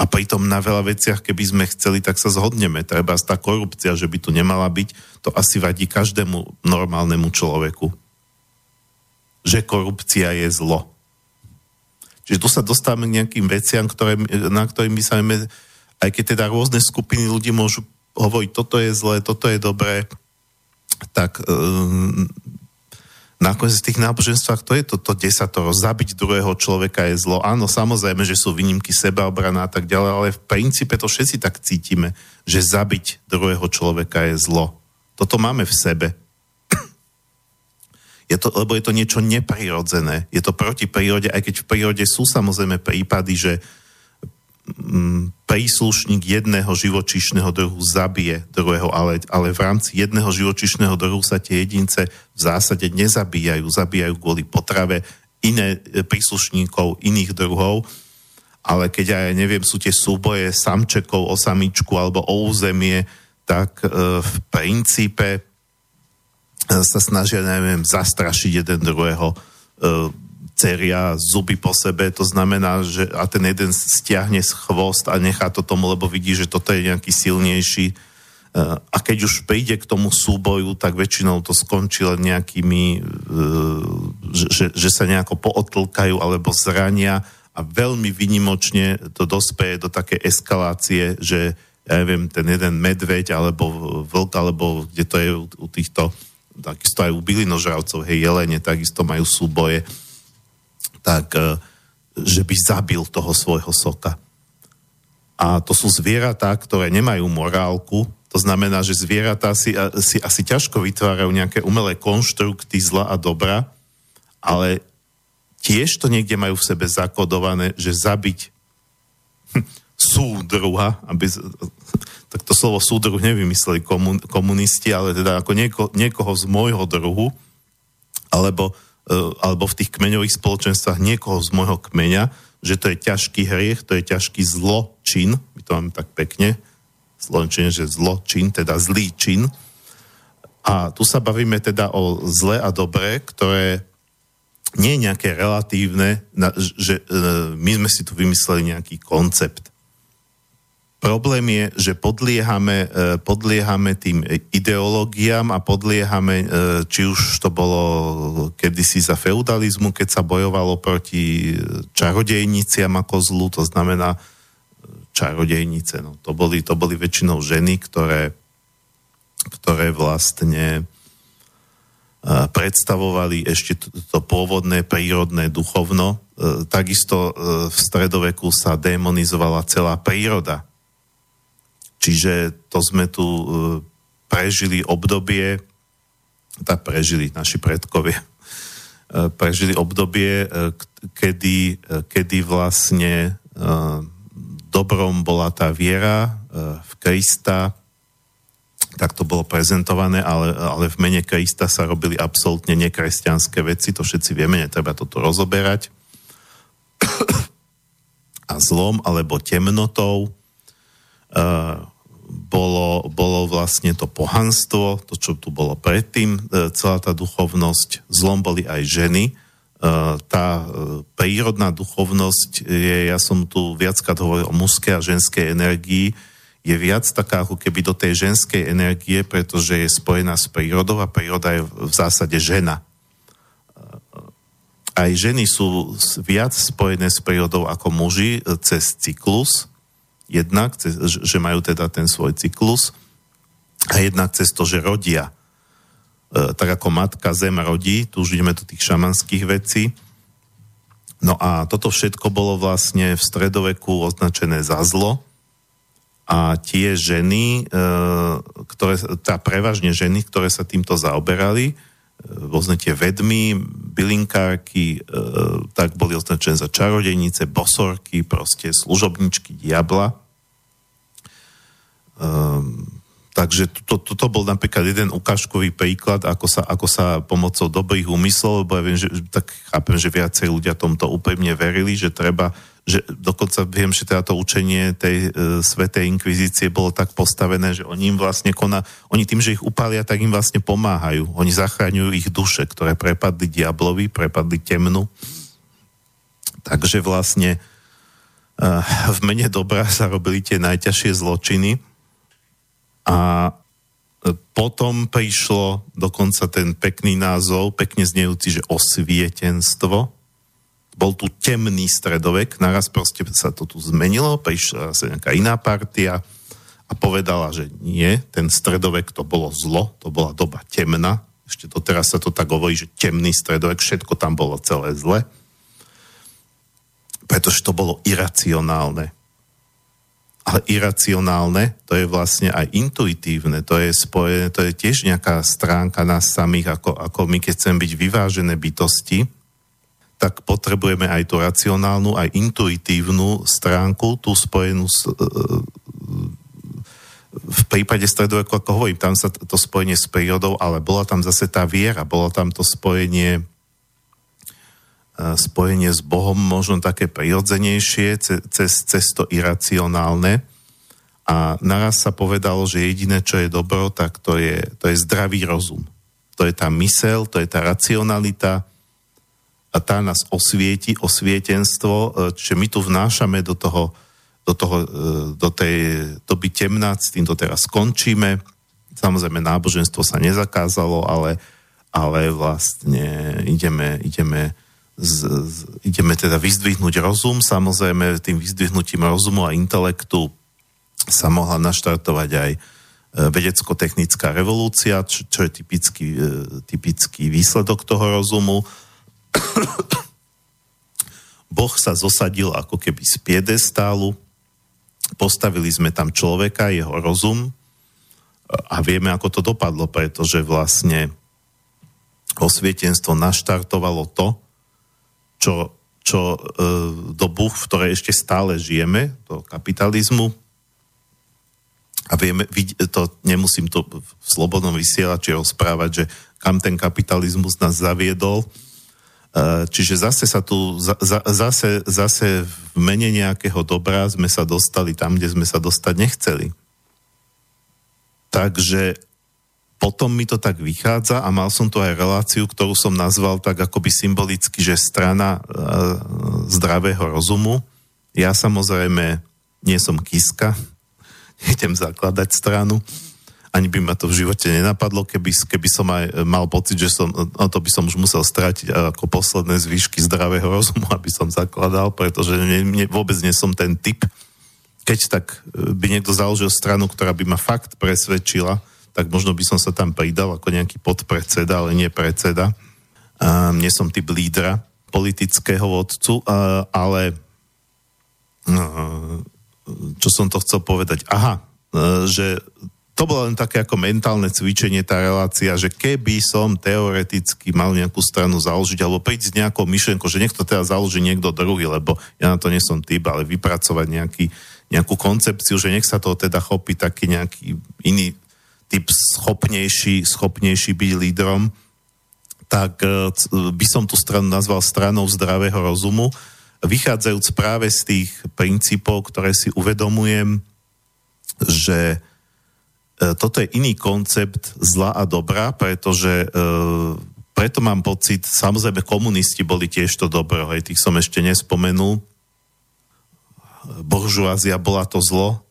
a pritom na veľa veciach, keby sme chceli, tak sa zhodneme. Treba tá korupcia, že by tu nemala byť, to asi vadí každému normálnemu človeku. Že korupcia je zlo. Čiže tu sa dostávame k nejakým veciam, ktoré, na ktorým by sa aj keď teda rôzne skupiny ľudí môžu hovoriť, toto je zlé, toto je dobré, tak um, nakoniec v tých náboženstvách to je toto to desatoro. Zabiť druhého človeka je zlo. Áno, samozrejme, že sú výnimky sebaobrana a tak ďalej, ale v princípe to všetci tak cítime, že zabiť druhého človeka je zlo. Toto máme v sebe. Je to, lebo je to niečo neprirodzené. Je to proti prírode, aj keď v prírode sú samozrejme prípady, že mm, príslušník jedného živočíšneho druhu zabije druhého, ale, ale v rámci jedného živočíšneho druhu sa tie jedince v zásade nezabíjajú. Zabíjajú kvôli potrave iné e, príslušníkov iných druhov, ale keď aj, neviem, sú tie súboje samčekov o samičku alebo o územie, tak e, v princípe sa snažia, neviem, zastrašiť jeden druhého, e, ceria zuby po sebe, to znamená, že a ten jeden stiahne chvost a nechá to tomu, lebo vidí, že toto je nejaký silnejší. E, a keď už príde k tomu súboju, tak väčšinou to skončí len nejakými, e, že, že sa nejako pootlkajú alebo zrania a veľmi vynimočne to dospeje do také eskalácie, že ja neviem, ten jeden medveď alebo vlk, alebo kde to je u, u týchto takisto aj u bylinožravcov, hej, jelene takisto majú súboje, tak e, že by zabil toho svojho soka. A to sú zvieratá, ktoré nemajú morálku, to znamená, že zvieratá si, si asi ťažko vytvárajú nejaké umelé konštrukty zla a dobra, ale tiež to niekde majú v sebe zakodované, že zabiť súdruha, aby, tak to slovo súdruh nevymysleli komun, komunisti, ale teda ako nieko, niekoho z môjho druhu, alebo, uh, alebo v tých kmeňových spoločenstvách niekoho z môjho kmeňa, že to je ťažký hriech, to je ťažký zločin, my to máme tak pekne, slovenčine, že zločin, teda zlý čin. A tu sa bavíme teda o zle a dobre, ktoré nie je nejaké relatívne, že uh, my sme si tu vymysleli nejaký koncept. Problém je, že podliehame, e, podliehame tým ideológiám a podliehame, e, či už to bolo kedysi za feudalizmu, keď sa bojovalo proti čarodejniciam ako zlu, to znamená e, čarodejnice. No, to, boli, to boli väčšinou ženy, ktoré, ktoré vlastne predstavovali ešte to pôvodné prírodné duchovno. Takisto v stredoveku sa demonizovala celá príroda Čiže to sme tu e, prežili obdobie, tak prežili naši predkovia, e, prežili obdobie, e, kedy, kedy vlastne dobrom bola tá viera v Krista, tak to bolo prezentované, ale, ale v mene Krista sa robili absolútne nekresťanské veci, to všetci vieme, netreba toto rozoberať. [COUGHS] A zlom alebo temnotou bolo, bolo vlastne to pohanstvo, to, čo tu bolo predtým, e, celá tá duchovnosť, zlom boli aj ženy. E, tá e, prírodná duchovnosť je, ja som tu viackrát hovoril o mužskej a ženskej energii, je viac taká ako keby do tej ženskej energie, pretože je spojená s prírodou a príroda je v zásade žena. Aj ženy sú viac spojené s prírodou ako muži cez cyklus, jednak, cez, že majú teda ten svoj cyklus a jednak cez to, že rodia. E, tak ako matka zem rodí, tu už ideme do tých šamanských vecí. No a toto všetko bolo vlastne v stredoveku označené za zlo a tie ženy, e, ktoré, tá prevažne ženy, ktoré sa týmto zaoberali, rôzne tie vedmy, bylinkárky, tak boli označené za čarodejnice, bosorky, proste služobničky diabla. Um, Takže toto, toto bol napríklad jeden ukážkový príklad, ako sa, ako sa pomocou dobrých úmyslov, lebo ja viem, že tak chápem, že viacej ľudia tomto úplne verili, že treba, že dokonca viem, že teda to učenie tej e, svetej inkvizície bolo tak postavené, že oni im vlastne koná, oni tým, že ich upália, tak im vlastne pomáhajú. Oni zachraňujú ich duše, ktoré prepadli diablovi, prepadli temnu. Takže vlastne e, v mene dobra sa robili tie najťažšie zločiny a potom prišlo dokonca ten pekný názov, pekne znejúci, že osvietenstvo. Bol tu temný stredovek, naraz proste sa to tu zmenilo, prišla sa nejaká iná partia a povedala, že nie, ten stredovek to bolo zlo, to bola doba temná. Ešte to teraz sa to tak hovorí, že temný stredovek, všetko tam bolo celé zle. Pretože to bolo iracionálne ale iracionálne, to je vlastne aj intuitívne, to je spojené, to je tiež nejaká stránka nás samých, ako, ako my keď chceme byť vyvážené bytosti, tak potrebujeme aj tú racionálnu, aj intuitívnu stránku, tú spojenú s, e, e, v prípade stredoveku, ako hovorím, tam sa to spojenie s prírodou, ale bola tam zase tá viera, bolo tam to spojenie spojenie s Bohom možno také prirodzenejšie, cez, cez to iracionálne. A naraz sa povedalo, že jediné, čo je dobro, tak to je, to je zdravý rozum. To je tá mysel, to je tá racionalita a tá nás osvieti, osvietenstvo, e, čiže my tu vnášame do toho, do, toho, e, do tej doby temná, s týmto teraz skončíme. Samozrejme, náboženstvo sa nezakázalo, ale, ale vlastne ideme, ideme z, z, ideme teda vyzdvihnúť rozum, samozrejme tým vyzdvihnutím rozumu a intelektu sa mohla naštartovať aj e, vedecko-technická revolúcia, čo, čo je typický, e, typický výsledok toho rozumu. [COUGHS] boh sa zosadil ako keby z piedestálu, postavili sme tam človeka, jeho rozum. A vieme, ako to dopadlo, pretože vlastne osvietenstvo naštartovalo to, čo, čo e, do buch, v ktorej ešte stále žijeme, do kapitalizmu, a vieme, to nemusím to v slobodnom vysielači rozprávať, že kam ten kapitalizmus nás zaviedol. E, čiže zase sa tu, zase, zase v mene nejakého dobra sme sa dostali tam, kde sme sa dostať nechceli. Takže potom mi to tak vychádza a mal som tu aj reláciu, ktorú som nazval tak akoby symbolicky, že strana e, zdravého rozumu. Ja samozrejme nie som kiska, [LAUGHS] idem zakladať stranu, ani by ma to v živote nenapadlo, keby, keby som aj mal pocit, že som, no to by som už musel strátiť ako posledné zvyšky zdravého rozumu, [LAUGHS] aby som zakladal, pretože ne, ne, vôbec nie som ten typ. Keď tak e, by niekto založil stranu, ktorá by ma fakt presvedčila, tak možno by som sa tam pridal ako nejaký podpredseda, ale nie predseda. Uh, nie som typ lídra politického vodcu, uh, ale uh, čo som to chcel povedať? Aha, uh, že to bolo len také ako mentálne cvičenie, tá relácia, že keby som teoreticky mal nejakú stranu založiť, alebo prísť s nejakou myšlenkou, že nech to teda založí niekto druhý, lebo ja na to nie som typ, ale vypracovať nejaký, nejakú koncepciu, že nech sa toho teda chopí taký nejaký iný typ schopnejší, schopnejší byť lídrom, tak e, by som tú stranu nazval stranou zdravého rozumu, vychádzajúc práve z tých princípov, ktoré si uvedomujem, že e, toto je iný koncept zla a dobra, pretože e, preto mám pocit, samozrejme komunisti boli tiež to dobro, aj tých som ešte nespomenul, boržuázia bola to zlo,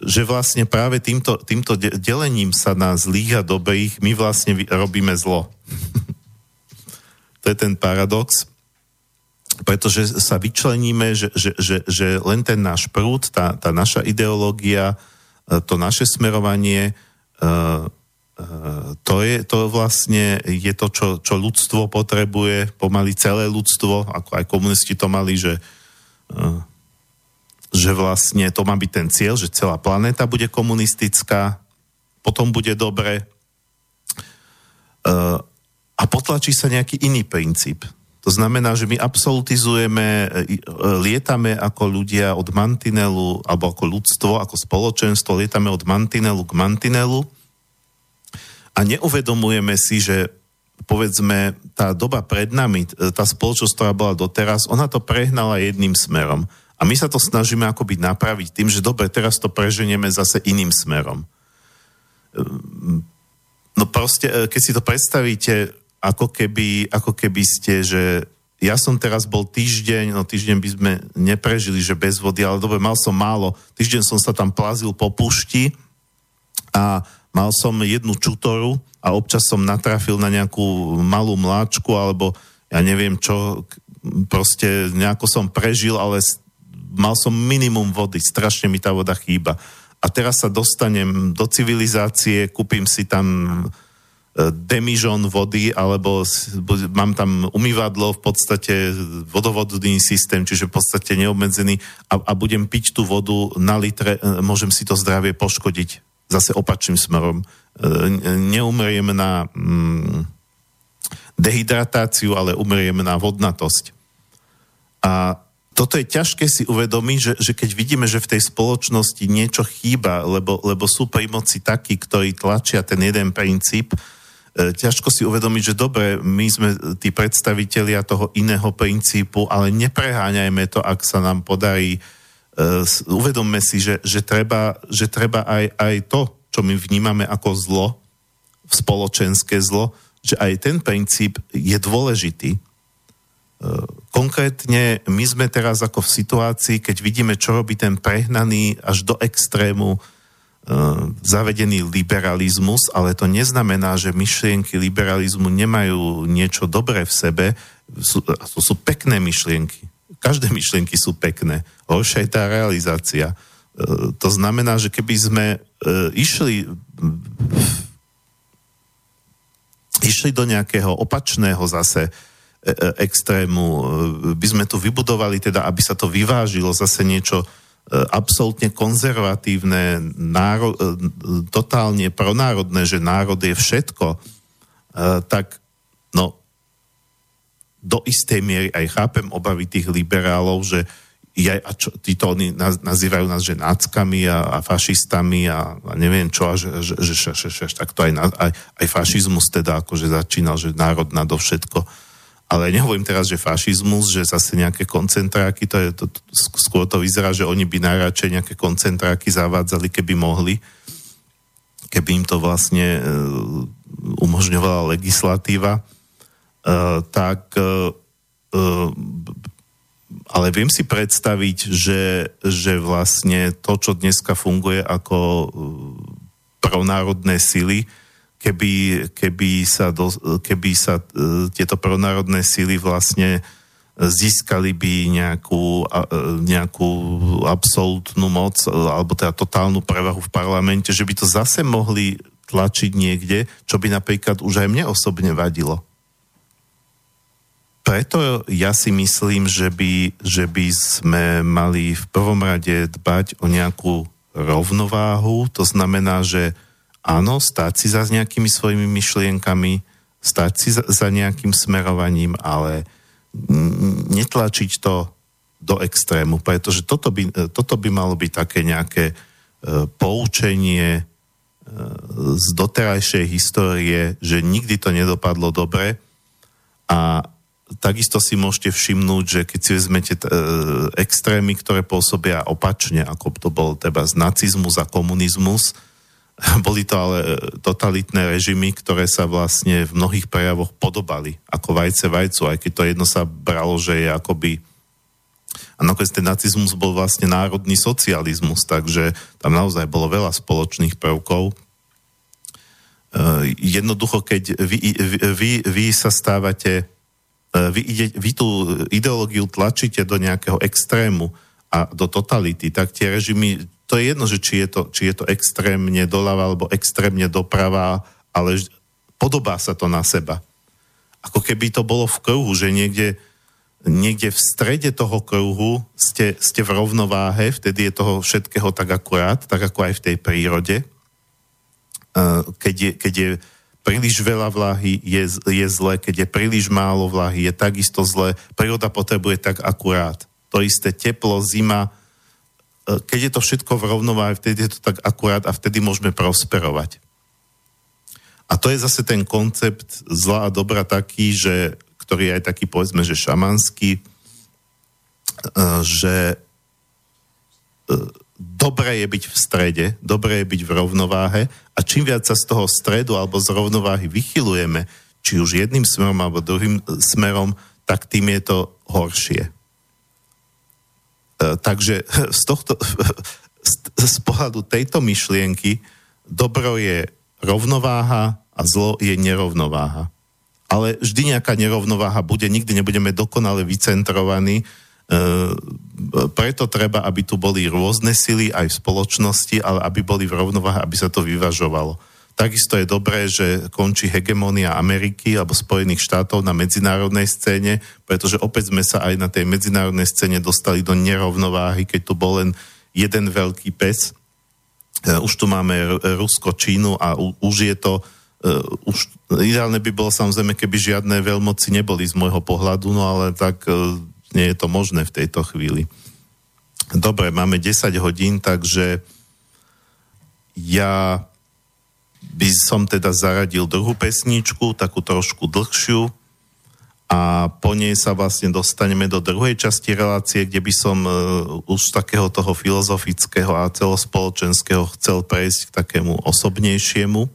že vlastne práve týmto, týmto delením sa na zlých a dobrých my vlastne robíme zlo. [LAUGHS] to je ten paradox. pretože sa vyčleníme, že, že, že, že len ten náš prúd, tá, tá naša ideológia, e, to naše smerovanie, e, to je to vlastne je to, čo, čo ľudstvo potrebuje, pomaly celé ľudstvo, ako aj komunisti to mali, že, že vlastne to má byť ten cieľ, že celá planéta bude komunistická, potom bude dobre a potlačí sa nejaký iný princíp. To znamená, že my absolutizujeme, e, e, lietame ako ľudia od mantinelu, alebo ako ľudstvo, ako spoločenstvo, lietame od mantinelu k mantinelu a neuvedomujeme si, že povedzme, tá doba pred nami, tá spoločnosť, ktorá bola doteraz, ona to prehnala jedným smerom. A my sa to snažíme akoby napraviť tým, že dobre, teraz to preženieme zase iným smerom. No proste, keď si to predstavíte, ako keby, ako keby ste, že ja som teraz bol týždeň, no týždeň by sme neprežili, že bez vody, ale dobre, mal som málo. Týždeň som sa tam plazil po pušti a mal som jednu čutoru a občas som natrafil na nejakú malú mláčku alebo ja neviem čo, proste nejako som prežil, ale mal som minimum vody, strašne mi tá voda chýba. A teraz sa dostanem do civilizácie, kúpim si tam demižon vody, alebo mám tam umývadlo, v podstate vodovodný systém, čiže v podstate neobmedzený a, a budem piť tú vodu na litre, e, môžem si to zdravie poškodiť zase opačným smerom. E, neumriem na mm, dehydratáciu, ale umriem na vodnatosť. A toto je ťažké si uvedomiť, že, že keď vidíme, že v tej spoločnosti niečo chýba, lebo, lebo sú pri moci takí, ktorí tlačia ten jeden princíp, E, ťažko si uvedomiť, že dobre, my sme tí predstavitelia toho iného princípu, ale nepreháňajme to, ak sa nám podarí. Uh, uvedomme si, že, že treba, že treba aj, aj to, čo my vnímame ako zlo, spoločenské zlo, že aj ten princíp je dôležitý. Konkrétne my sme teraz ako v situácii, keď vidíme, čo robí ten prehnaný až do extrému E, zavedený liberalizmus, ale to neznamená, že myšlienky liberalizmu nemajú niečo dobré v sebe. Sú, to sú pekné myšlienky. Každé myšlienky sú pekné. Horšia je tá realizácia. E, to znamená, že keby sme e, išli išli do nejakého opačného zase extrému, by sme tu vybudovali teda, aby sa to vyvážilo zase niečo E, absolútne konzervatívne, náro, e, totálne pronárodné, že národ je všetko, e, tak no, do istej miery aj chápem obavy tých liberálov, že ja, a čo, títo oni nazývajú nás, že náckami a, a fašistami a, a neviem čo, a že, že, že, že, že, že tak to aj, aj, aj fašizmus teda akože začínal, že národ nadovšetko. všetko ale nehovorím teraz, že fašizmus, že zase nejaké koncentráky, to je, to, skôr to vyzerá, že oni by najradšej nejaké koncentráky zavádzali, keby mohli, keby im to vlastne uh, umožňovala legislatíva, uh, tak uh, uh, ale viem si predstaviť, že, že vlastne to, čo dneska funguje ako uh, pronárodné sily, keby, keby sa, do, keby sa uh, tieto pronárodné síly vlastne získali by nejakú, uh, nejakú absolútnu moc alebo teda totálnu prevahu v parlamente, že by to zase mohli tlačiť niekde, čo by napríklad už aj mne osobne vadilo. Preto ja si myslím, že by, že by sme mali v prvom rade dbať o nejakú rovnováhu, to znamená, že áno, stať si za nejakými svojimi myšlienkami, stať si za, za nejakým smerovaním, ale netlačiť to do extrému, pretože toto by, toto by malo byť také nejaké e, poučenie e, z doterajšej histórie, že nikdy to nedopadlo dobre. A takisto si môžete všimnúť, že keď si vezmete e, extrémy, ktoré pôsobia opačne, ako to bol teda z nacizmus a komunizmus, [LAUGHS] Boli to ale e, totalitné režimy, ktoré sa vlastne v mnohých prejavoch podobali ako vajce vajcu, aj keď to jedno sa bralo, že je akoby a nakoniec ten nacizmus bol vlastne národný socializmus, takže tam naozaj bolo veľa spoločných prvkov. Uh, jednoducho, keď vy, vy, vy sa stávate vy, ide, vy tú ideológiu tlačíte do nejakého extrému a do totality, tak tie režimy, to je jedno, že či je to, či je to extrémne doľava alebo extrémne doprava, ale podobá sa to na seba. Ako keby to bolo v kruhu, že niekde, niekde v strede toho kruhu ste, ste v rovnováhe, vtedy je toho všetkého tak akurát, tak ako aj v tej prírode. Keď je, keď je príliš veľa vlahy, je, je zle, keď je príliš málo vlahy, je takisto zle. Príroda potrebuje tak akurát. To isté teplo, zima, keď je to všetko v rovnováhe, vtedy je to tak akurát a vtedy môžeme prosperovať. A to je zase ten koncept zla a dobra taký, že, ktorý je aj taký, povedzme, že šamanský, že dobré je byť v strede, dobré je byť v rovnováhe a čím viac sa z toho stredu alebo z rovnováhy vychylujeme, či už jedným smerom alebo druhým smerom, tak tým je to horšie. E, takže [LAUGHS] z, tohto, [LAUGHS] z pohľadu tejto myšlienky dobro je rovnováha a zlo je nerovnováha. Ale vždy nejaká nerovnováha bude, nikdy nebudeme dokonale vycentrovaní, e, preto treba, aby tu boli rôzne sily aj v spoločnosti, ale aby boli v rovnováhe, aby sa to vyvažovalo. Takisto je dobré, že končí hegemónia Ameriky alebo Spojených štátov na medzinárodnej scéne, pretože opäť sme sa aj na tej medzinárodnej scéne dostali do nerovnováhy, keď tu bol len jeden veľký pes. E, už tu máme Rusko, Čínu a už je to Uh, už ideálne by bolo samozrejme, keby žiadne veľmoci neboli z môjho pohľadu, no ale tak uh, nie je to možné v tejto chvíli. Dobre, máme 10 hodín, takže ja by som teda zaradil druhú pesničku, takú trošku dlhšiu a po nej sa vlastne dostaneme do druhej časti relácie, kde by som uh, už takého toho filozofického a celospoločenského chcel prejsť k takému osobnejšiemu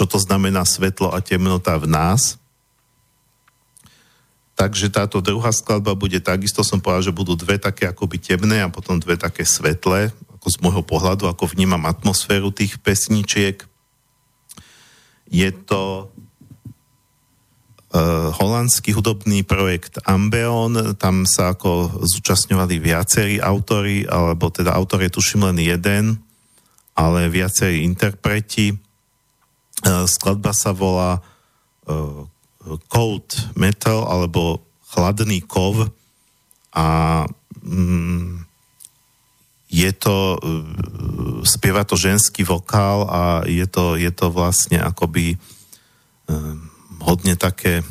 čo to znamená svetlo a temnota v nás. Takže táto druhá skladba bude takisto, som povedal, že budú dve také akoby temné a potom dve také svetlé, ako z môjho pohľadu, ako vnímam atmosféru tých pesničiek. Je to uh, holandský hudobný projekt Ambeon, tam sa ako zúčastňovali viacerí autory, alebo teda autor je tuším len jeden, ale viacerí interpreti. E, skladba sa volá uh, Cold Metal alebo Chladný kov a mm, je to, uh, spieva to ženský vokál a je to, je to vlastne akoby uh, hodne také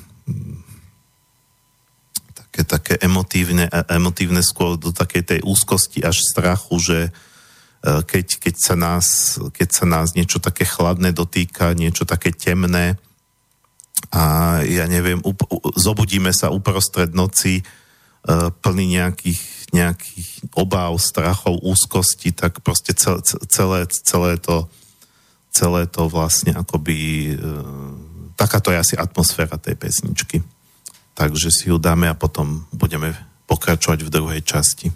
také, také emotívne, emotívne skôr do takej tej úzkosti až strachu, že E, keď, keď, sa nás, keď sa nás niečo také chladné dotýka, niečo také temné a ja neviem, up, zobudíme sa uprostred noci plný nejakých, nejakých obáv, strachov, úzkosti, tak proste celé, celé, to celé to vlastne akoby uh, takáto je asi atmosféra tej pesničky. Takže si ju dáme a potom budeme pokračovať v druhej časti.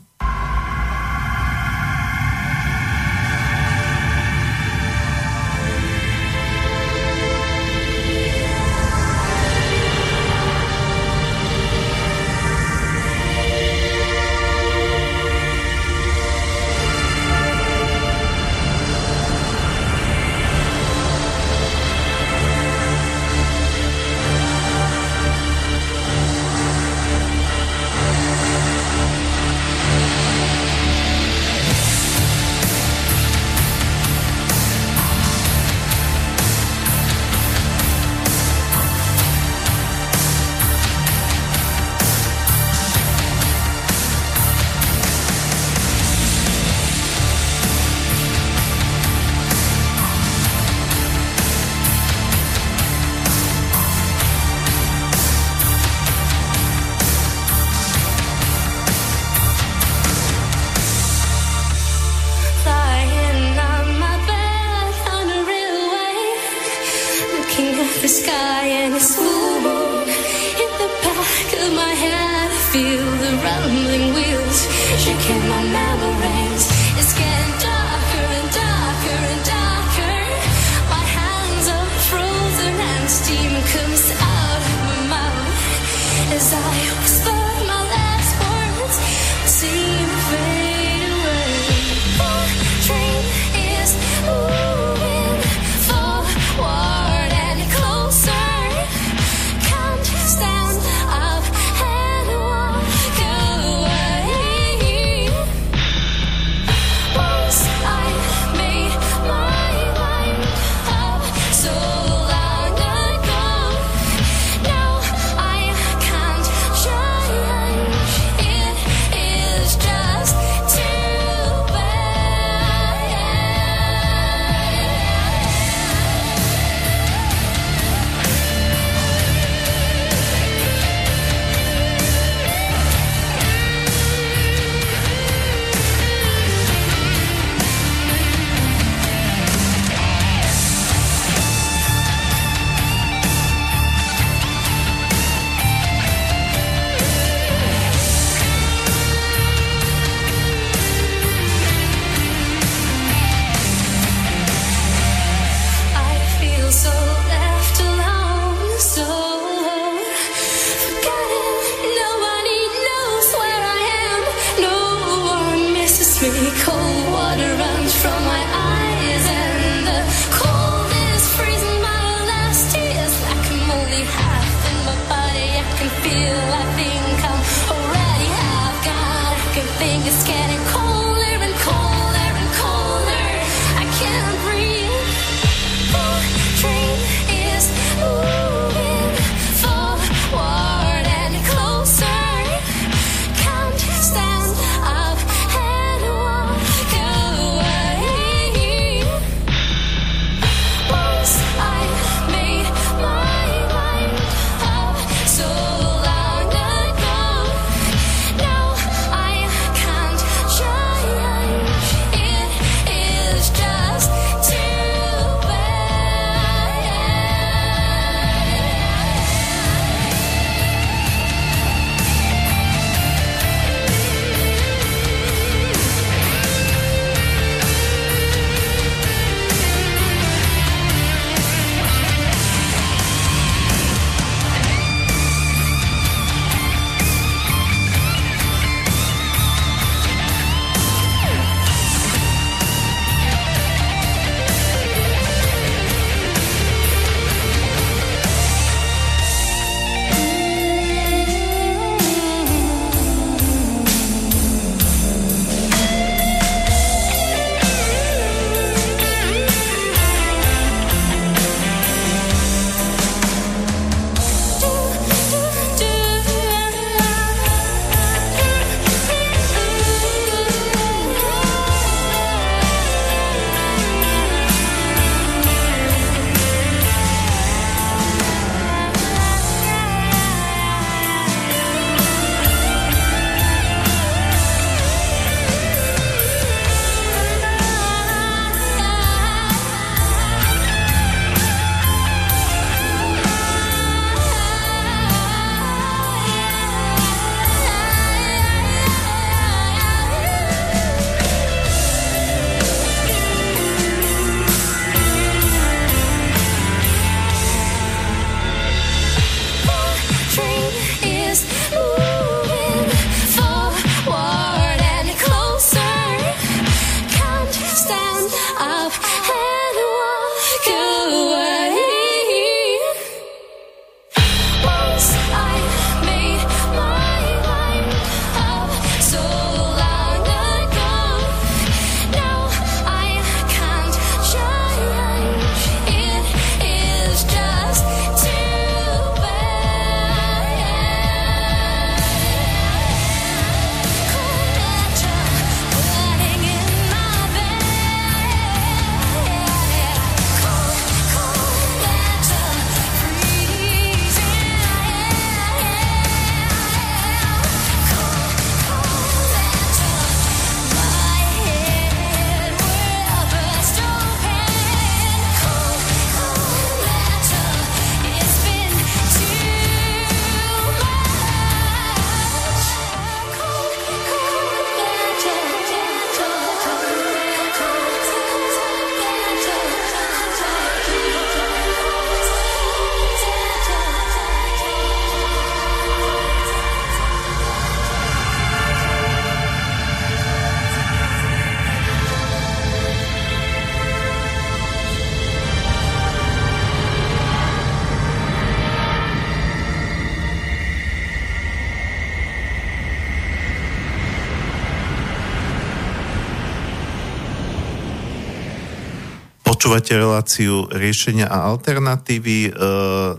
Reláciu riešenia a alternatívy e,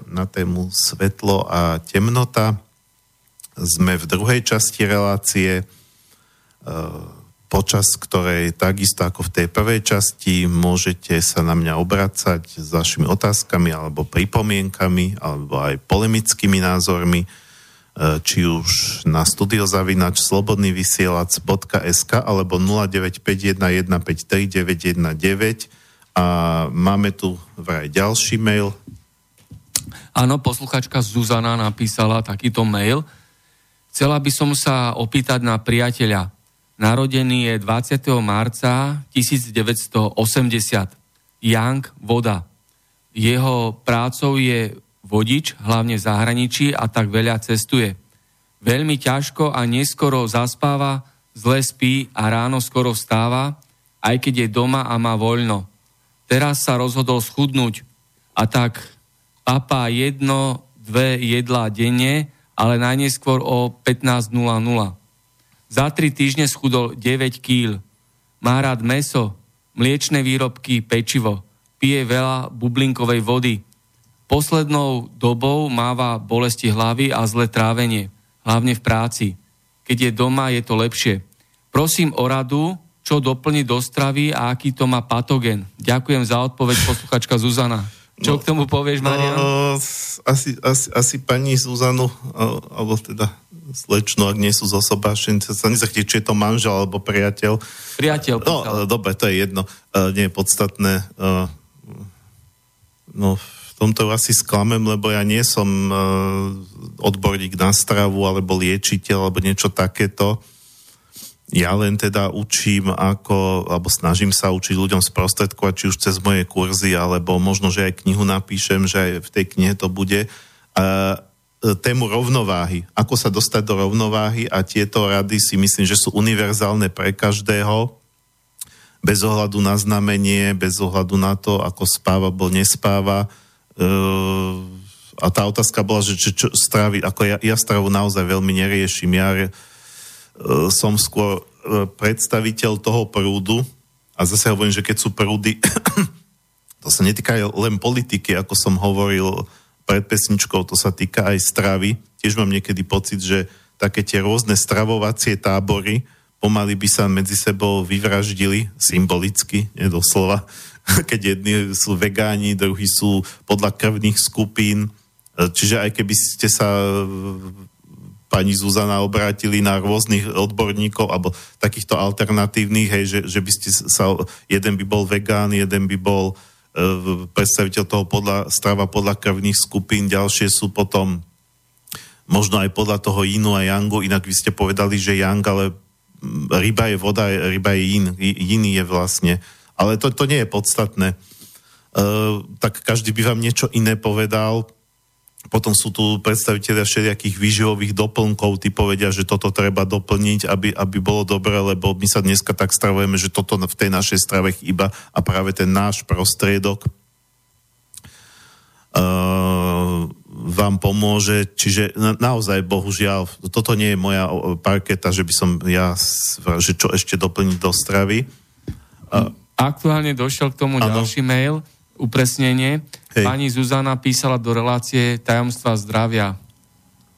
na tému svetlo a temnota. Sme v druhej časti relácie, e, počas ktorej takisto ako v tej prvej časti môžete sa na mňa obracať s vašimi otázkami alebo pripomienkami alebo aj polemickými názormi, e, či už na studiozavinač slobodnyvysielac.sk alebo 0951153919 a máme tu vraj ďalší mail. Áno, posluchačka Zuzana napísala takýto mail. Chcela by som sa opýtať na priateľa. Narodený je 20. marca 1980. Young Voda. Jeho prácou je vodič, hlavne v zahraničí a tak veľa cestuje. Veľmi ťažko a neskoro zaspáva, zle spí a ráno skoro vstáva, aj keď je doma a má voľno. Teraz sa rozhodol schudnúť a tak papá jedno, dve jedlá denne, ale najneskôr o 15.00. Za tri týždne schudol 9 kýl. Má rád meso, mliečne výrobky, pečivo. Pije veľa bublinkovej vody. Poslednou dobou máva bolesti hlavy a zlé trávenie, hlavne v práci. Keď je doma, je to lepšie. Prosím o radu, čo doplniť do stravy a aký to má patogen. Ďakujem za odpoveď posluchačka Zuzana. Čo No, k tomu povieš, Marian? No, asi, asi, asi pani Zuzanu, alebo teda slečnu, ak nie sú zosobášení, sa nezachtie, či je to manžel alebo priateľ. Priateľ No, e, dobre, to je jedno. E, Nie je podstatné. E, No, v tomto asi sklamem, lebo ja nie som odborník na stravu, alebo liečiteľ, alebo niečo takéto. Ja len teda učím ako, alebo snažím sa učiť ľuďom sprostredkovať, či už cez moje kurzy, alebo možno, že aj knihu napíšem, že aj v tej knihe to bude. E, tému rovnováhy. Ako sa dostať do rovnováhy a tieto rady si myslím, že sú univerzálne pre každého bez ohľadu na znamenie, bez ohľadu na to, ako spáva, alebo nespáva. E, a tá otázka bola, že čo, čo stráviť, ako ja, ja stravu naozaj veľmi neriešim. Ja som skôr e, predstaviteľ toho prúdu a zase hovorím, že keď sú prúdy, [COUGHS] to sa netýka len politiky, ako som hovoril pred pesničkou, to sa týka aj stravy. Tiež mám niekedy pocit, že také tie rôzne stravovacie tábory pomaly by sa medzi sebou vyvraždili symbolicky, nie doslova, [LAUGHS] keď jedni sú vegáni, druhí sú podľa krvných skupín. E, Čiže aj keby ste sa pani Zuzana obrátili na rôznych odborníkov alebo takýchto alternatívnych, hej, že, že by ste sa, jeden by bol vegán, jeden by bol e, predstaviteľ toho podľa, strava podľa krvných skupín, ďalšie sú potom možno aj podľa toho inu a yangu, inak vy ste povedali, že yang, ale mm, ryba je voda, ryba je yin, iný je vlastne. Ale to, to nie je podstatné. Uh, tak každý by vám niečo iné povedal. Potom sú tu predstaviteľia všelijakých výživových doplnkov, tí povedia, že toto treba doplniť, aby, aby bolo dobré, lebo my sa dneska tak stravujeme, že toto v tej našej strave chýba a práve ten náš prostriedok uh, vám pomôže. Čiže na, naozaj, bohužiaľ, toto nie je moja parketa, že by som ja, že čo ešte doplniť do stravy. Uh, Aktuálne došiel k tomu Áno. ďalší mail, upresnenie. Hej. Pani Zuzana písala do relácie tajomstva zdravia.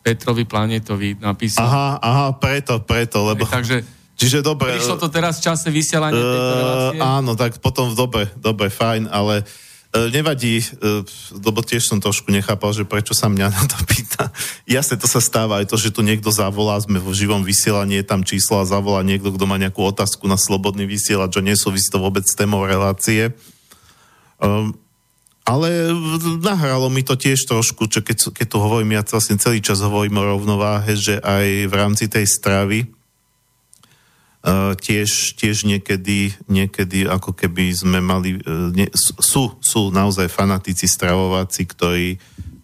Petrovi Planetovi napísala. aha, aha, preto, preto, lebo... Takže Čiže dobre... prišlo to teraz v čase vysielania tejto Uh, relácie. áno, tak potom dobre, dobre, fajn, ale uh, nevadí, uh, lebo tiež som trošku nechápal, že prečo sa mňa [LAUGHS] na to pýta. Jasne, to sa stáva aj to, že tu niekto zavolá, sme v živom vysielaní, je tam číslo a zavolá niekto, kto má nejakú otázku na slobodný vysielač, že nesúvisí to vôbec s témou relácie. Um, ale nahralo mi to tiež trošku, čo keď, keď tu hovorím, ja vlastne celý čas hovorím o rovnováhe, že aj v rámci tej stravy Uh, tiež, tiež niekedy, niekedy ako keby sme mali, uh, ne, sú, sú naozaj fanatici stravováci, ktorí,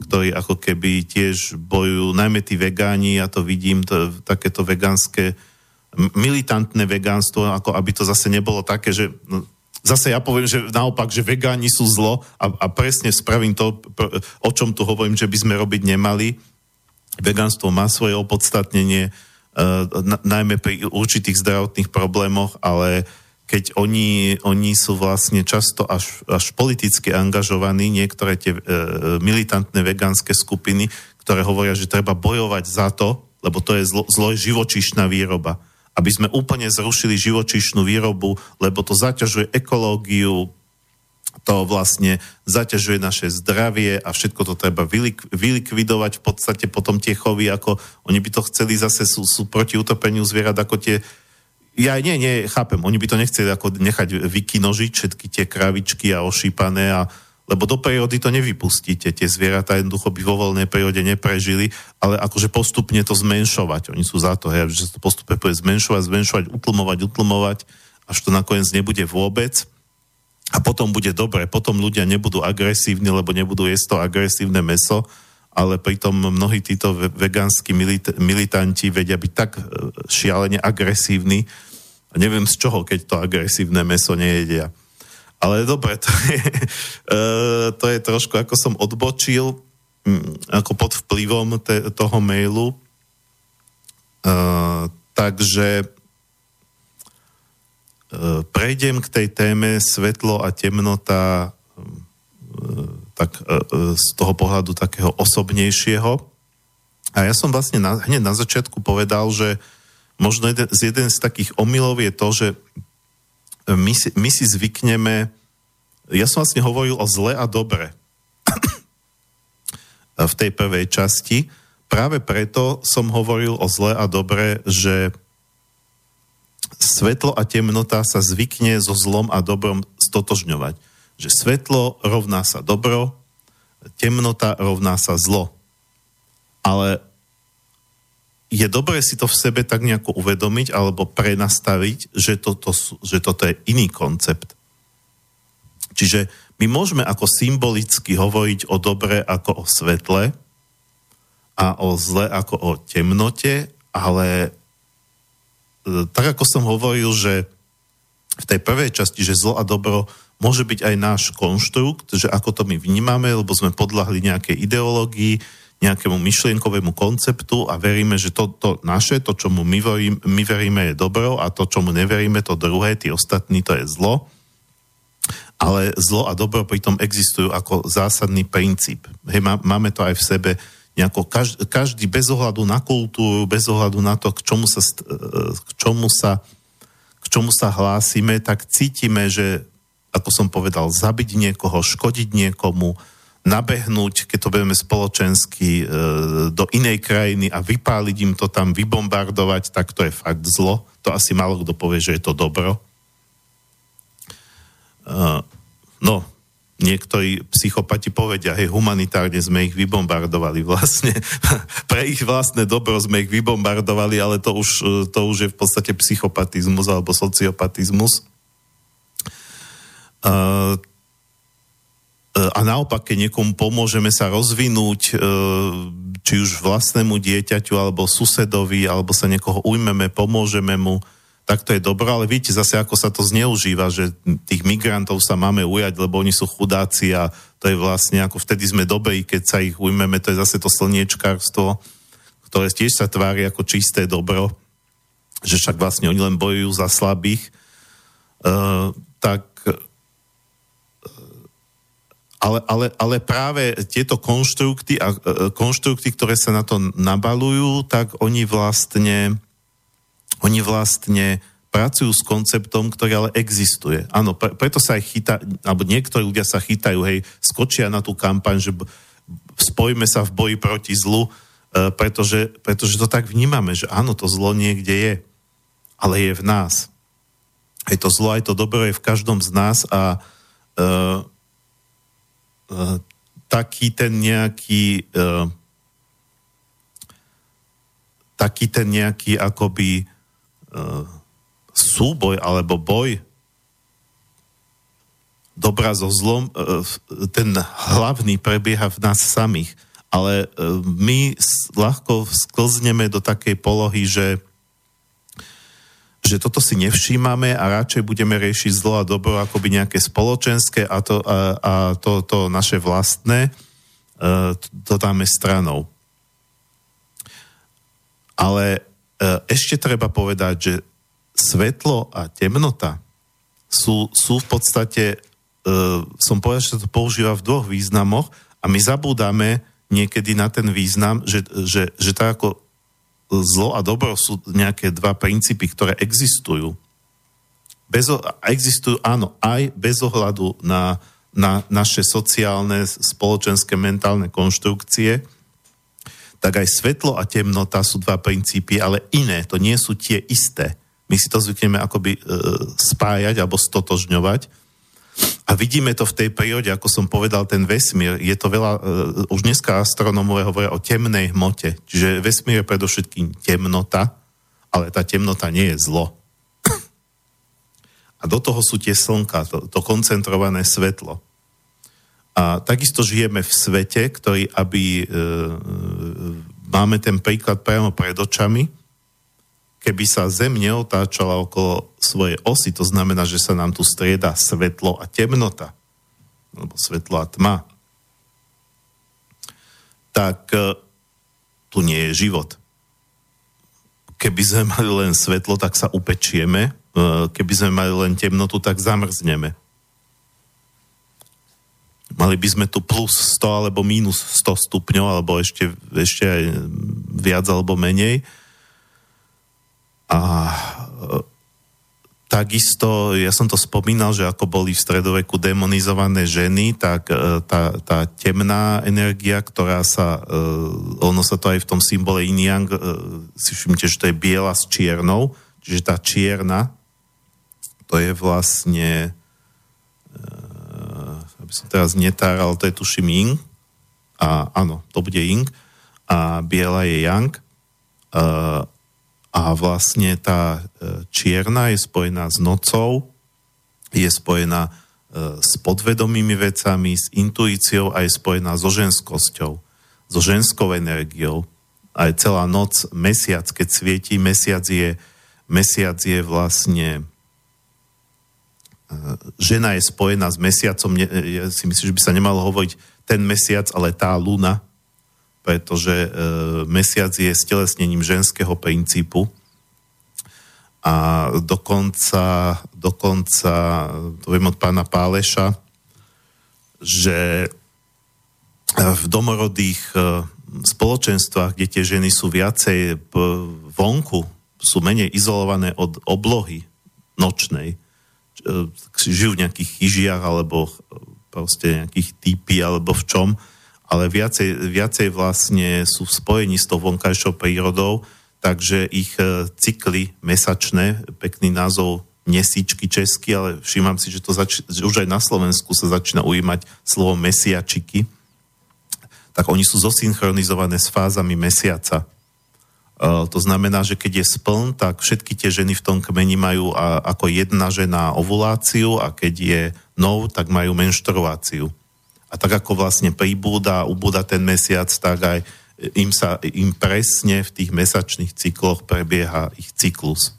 ktorí ako keby tiež bojujú, najmä tí vegáni, ja to vidím, to, takéto vegánske, militantné vegánstvo, ako aby to zase nebolo také, že no, zase ja poviem, že naopak, že vegáni sú zlo a, a presne spravím to, o čom tu hovorím, že by sme robiť nemali. Vegánstvo má svoje opodstatnenie, uh, na, najmä pri určitých zdravotných problémoch, ale keď oni, oni sú vlastne často až, až politicky angažovaní, niektoré tie uh, militantné vegánske skupiny, ktoré hovoria, že treba bojovať za to, lebo to je zlo, zlo živočíšna výroba. Aby sme úplne zrušili živočíšnu výrobu, lebo to zaťažuje ekológiu, to vlastne zaťažuje naše zdravie a všetko to treba vylik- vylikvidovať v podstate potom tie chovy, ako oni by to chceli zase, sú, sú proti utopeniu zvierat, ako tie ja nie, nie, chápem, oni by to nechceli ako nechať vykinožiť všetky tie kravičky a ošípané a lebo do prírody to nevypustíte, tie zvieratá jednoducho by vo voľnej prírode neprežili, ale akože postupne to zmenšovať. Oni sú za to, hej, že to postupne bude zmenšovať, zmenšovať, utlmovať, utlmovať, až to nakoniec nebude vôbec a potom bude dobre, potom ľudia nebudú agresívni, lebo nebudú jesť to agresívne meso, ale pritom mnohí títo ve- vegánsky milit- militanti vedia byť tak e, šialene agresívni, a neviem z čoho, keď to agresívne meso nejedia. Ale dobre, to je, [LAUGHS] e, to je trošku, ako som odbočil, mm, ako pod vplyvom te, toho mailu. E, takže E, prejdem k tej téme svetlo a temnota e, tak z toho pohľadu takého osobnejšieho. A ja som vlastne na, hneď na začiatku povedal, že možno jeden, z jeden z takých omylov je to, že my si, my si zvykneme, ja som vlastne hovoril o zle a dobre v tej prvej časti. Práve preto som hovoril o zle a dobre, že svetlo a temnota sa zvykne so zlom a dobrom stotožňovať. Že svetlo rovná sa dobro, temnota rovná sa zlo. Ale je dobré si to v sebe tak nejako uvedomiť alebo prenastaviť, že toto, že toto je iný koncept. Čiže my môžeme ako symbolicky hovoriť o dobre ako o svetle a o zle ako o temnote, ale e, tak ako som hovoril, že v tej prvej časti, že zlo a dobro môže byť aj náš konštrukt, že ako to my vnímame, lebo sme podľahli nejakej ideológii, nejakému myšlienkovému konceptu a veríme, že to, to naše, to, čomu my, verím, my veríme, je dobro a to, čomu neveríme, to druhé, tí ostatní, to je zlo. Ale zlo a dobro pritom existujú ako zásadný princíp. Hej, má, máme to aj v sebe nejako každý, každý bez ohľadu na kultúru, bez ohľadu na to, k čomu sa, st- e, k čomu sa, k čomu sa hlásime, tak cítime, že, ako som povedal, zabiť niekoho, škodiť niekomu, nabehnúť, keď to budeme spoločensky e, do inej krajiny a vypáliť im to tam, vybombardovať, tak to je fakt zlo. To asi málo kto povie, že je to dobro. Uh, no, niektorí psychopati povedia, hej, humanitárne sme ich vybombardovali vlastne. [LAUGHS] Pre ich vlastné dobro sme ich vybombardovali, ale to už, eh, to už je v podstate psychopatizmus alebo sociopatizmus. Uh, a naopak, keď niekomu pomôžeme sa rozvinúť, e, či už vlastnému dieťaťu, alebo susedovi, alebo sa niekoho ujmeme, pomôžeme mu, tak to je dobré, ale viete zase, ako sa to zneužíva, že tých migrantov sa máme ujať, lebo oni sú chudáci a to je vlastne ako vtedy sme dobrí, keď sa ich ujmeme, to je zase to slniečkárstvo, ktoré tiež sa tvári ako čisté dobro, že však vlastne oni len bojujú za slabých, uh, tak ale, ale, ale práve tieto konštrukty, a, e, konštrukty, ktoré sa na to nabalujú, tak oni vlastne, oni vlastne pracujú s konceptom, ktorý ale existuje. Áno, pre, preto sa aj chytá, alebo niektorí ľudia sa chytajú, hej, skočia na tú kampaň, že spojíme sa v boji proti zlu, e, pretože, pretože to tak vnímame, že áno, to zlo niekde je, ale je v nás. Aj to zlo, aj to dobro je v každom z nás a Eh, taký ten nejaký uh, taký ten nejaký akoby uh, súboj alebo boj dobra so zlom, ten hlavný prebieha v nás samých. Ale my ľahko sklzneme do takej polohy, že že toto si nevšímame a radšej budeme riešiť zlo a dobro akoby nejaké spoločenské a to, a, a to, to naše vlastné uh, to dáme stranou. Ale uh, ešte treba povedať, že svetlo a temnota sú, sú v podstate, uh, som povedal, že to používa v dvoch významoch a my zabúdame niekedy na ten význam, že, že, že tak ako zlo a dobro sú nejaké dva princípy, ktoré existujú. Bez, existujú, áno, aj bez ohľadu na, na naše sociálne, spoločenské, mentálne konštrukcie, tak aj svetlo a temnota sú dva princípy, ale iné, to nie sú tie isté. My si to zvykneme akoby e, spájať alebo stotožňovať a vidíme to v tej prírode, ako som povedal, ten vesmír, je to veľa, uh, už dneska astronómovia hovoria o temnej hmote, čiže vesmír je predovšetkým temnota, ale tá temnota nie je zlo. A do toho sú tie slnka, to, to koncentrované svetlo. A takisto žijeme v svete, ktorý, aby e, máme ten príklad priamo pred očami, keby sa Zem neotáčala okolo svojej osy, to znamená, že sa nám tu strieda svetlo a temnota, alebo svetlo a tma, tak e, tu nie je život. Keby sme mali len svetlo, tak sa upečieme, e, keby sme mali len temnotu, tak zamrzneme. Mali by sme tu plus 100 alebo minus 100 stupňov, alebo ešte, ešte aj viac alebo menej a e, takisto, ja som to spomínal, že ako boli v stredoveku demonizované ženy, tak e, tá, tá temná energia, ktorá sa, e, ono sa to aj v tom symbole yin si všimnite, že to je biela s čiernou, čiže tá čierna, to je vlastne, aby som teraz netáral, to je tuším yin, a áno, to bude yin, a biela je yang, a vlastne tá e, čierna je spojená s nocou, je spojená e, s podvedomými vecami, s intuíciou a je spojená so ženskosťou, so ženskou energiou. Aj celá noc, mesiac, keď svieti, mesiac je, mesiac je vlastne e, žena je spojená s mesiacom, ja si myslím, že by sa nemalo hovoriť ten mesiac, ale tá luna, pretože e, mesiac je stelesnením ženského princípu a dokonca, dokonca to viem od pána Páleša, že v domorodých e, spoločenstvách, kde tie ženy sú viacej vonku, sú menej izolované od oblohy nočnej, e, žijú v nejakých chyžiach alebo proste nejakých typy alebo v čom, ale viacej, viacej vlastne sú spojení s tou vonkajšou prírodou, takže ich e, cykly mesačné, pekný názov mesíčky česky, ale všímam si, že, to zač- že už aj na Slovensku sa začína ujímať slovo mesiačiky, tak oni sú zosynchronizované s fázami mesiaca. Uh, to znamená, že keď je spln, tak všetky tie ženy v tom kmeni majú a, ako jedna žena ovuláciu a keď je nov, tak majú menštruáciu. A tak ako vlastne pribúda, ubúda ten mesiac, tak aj im, sa, im presne v tých mesačných cykloch prebieha ich cyklus.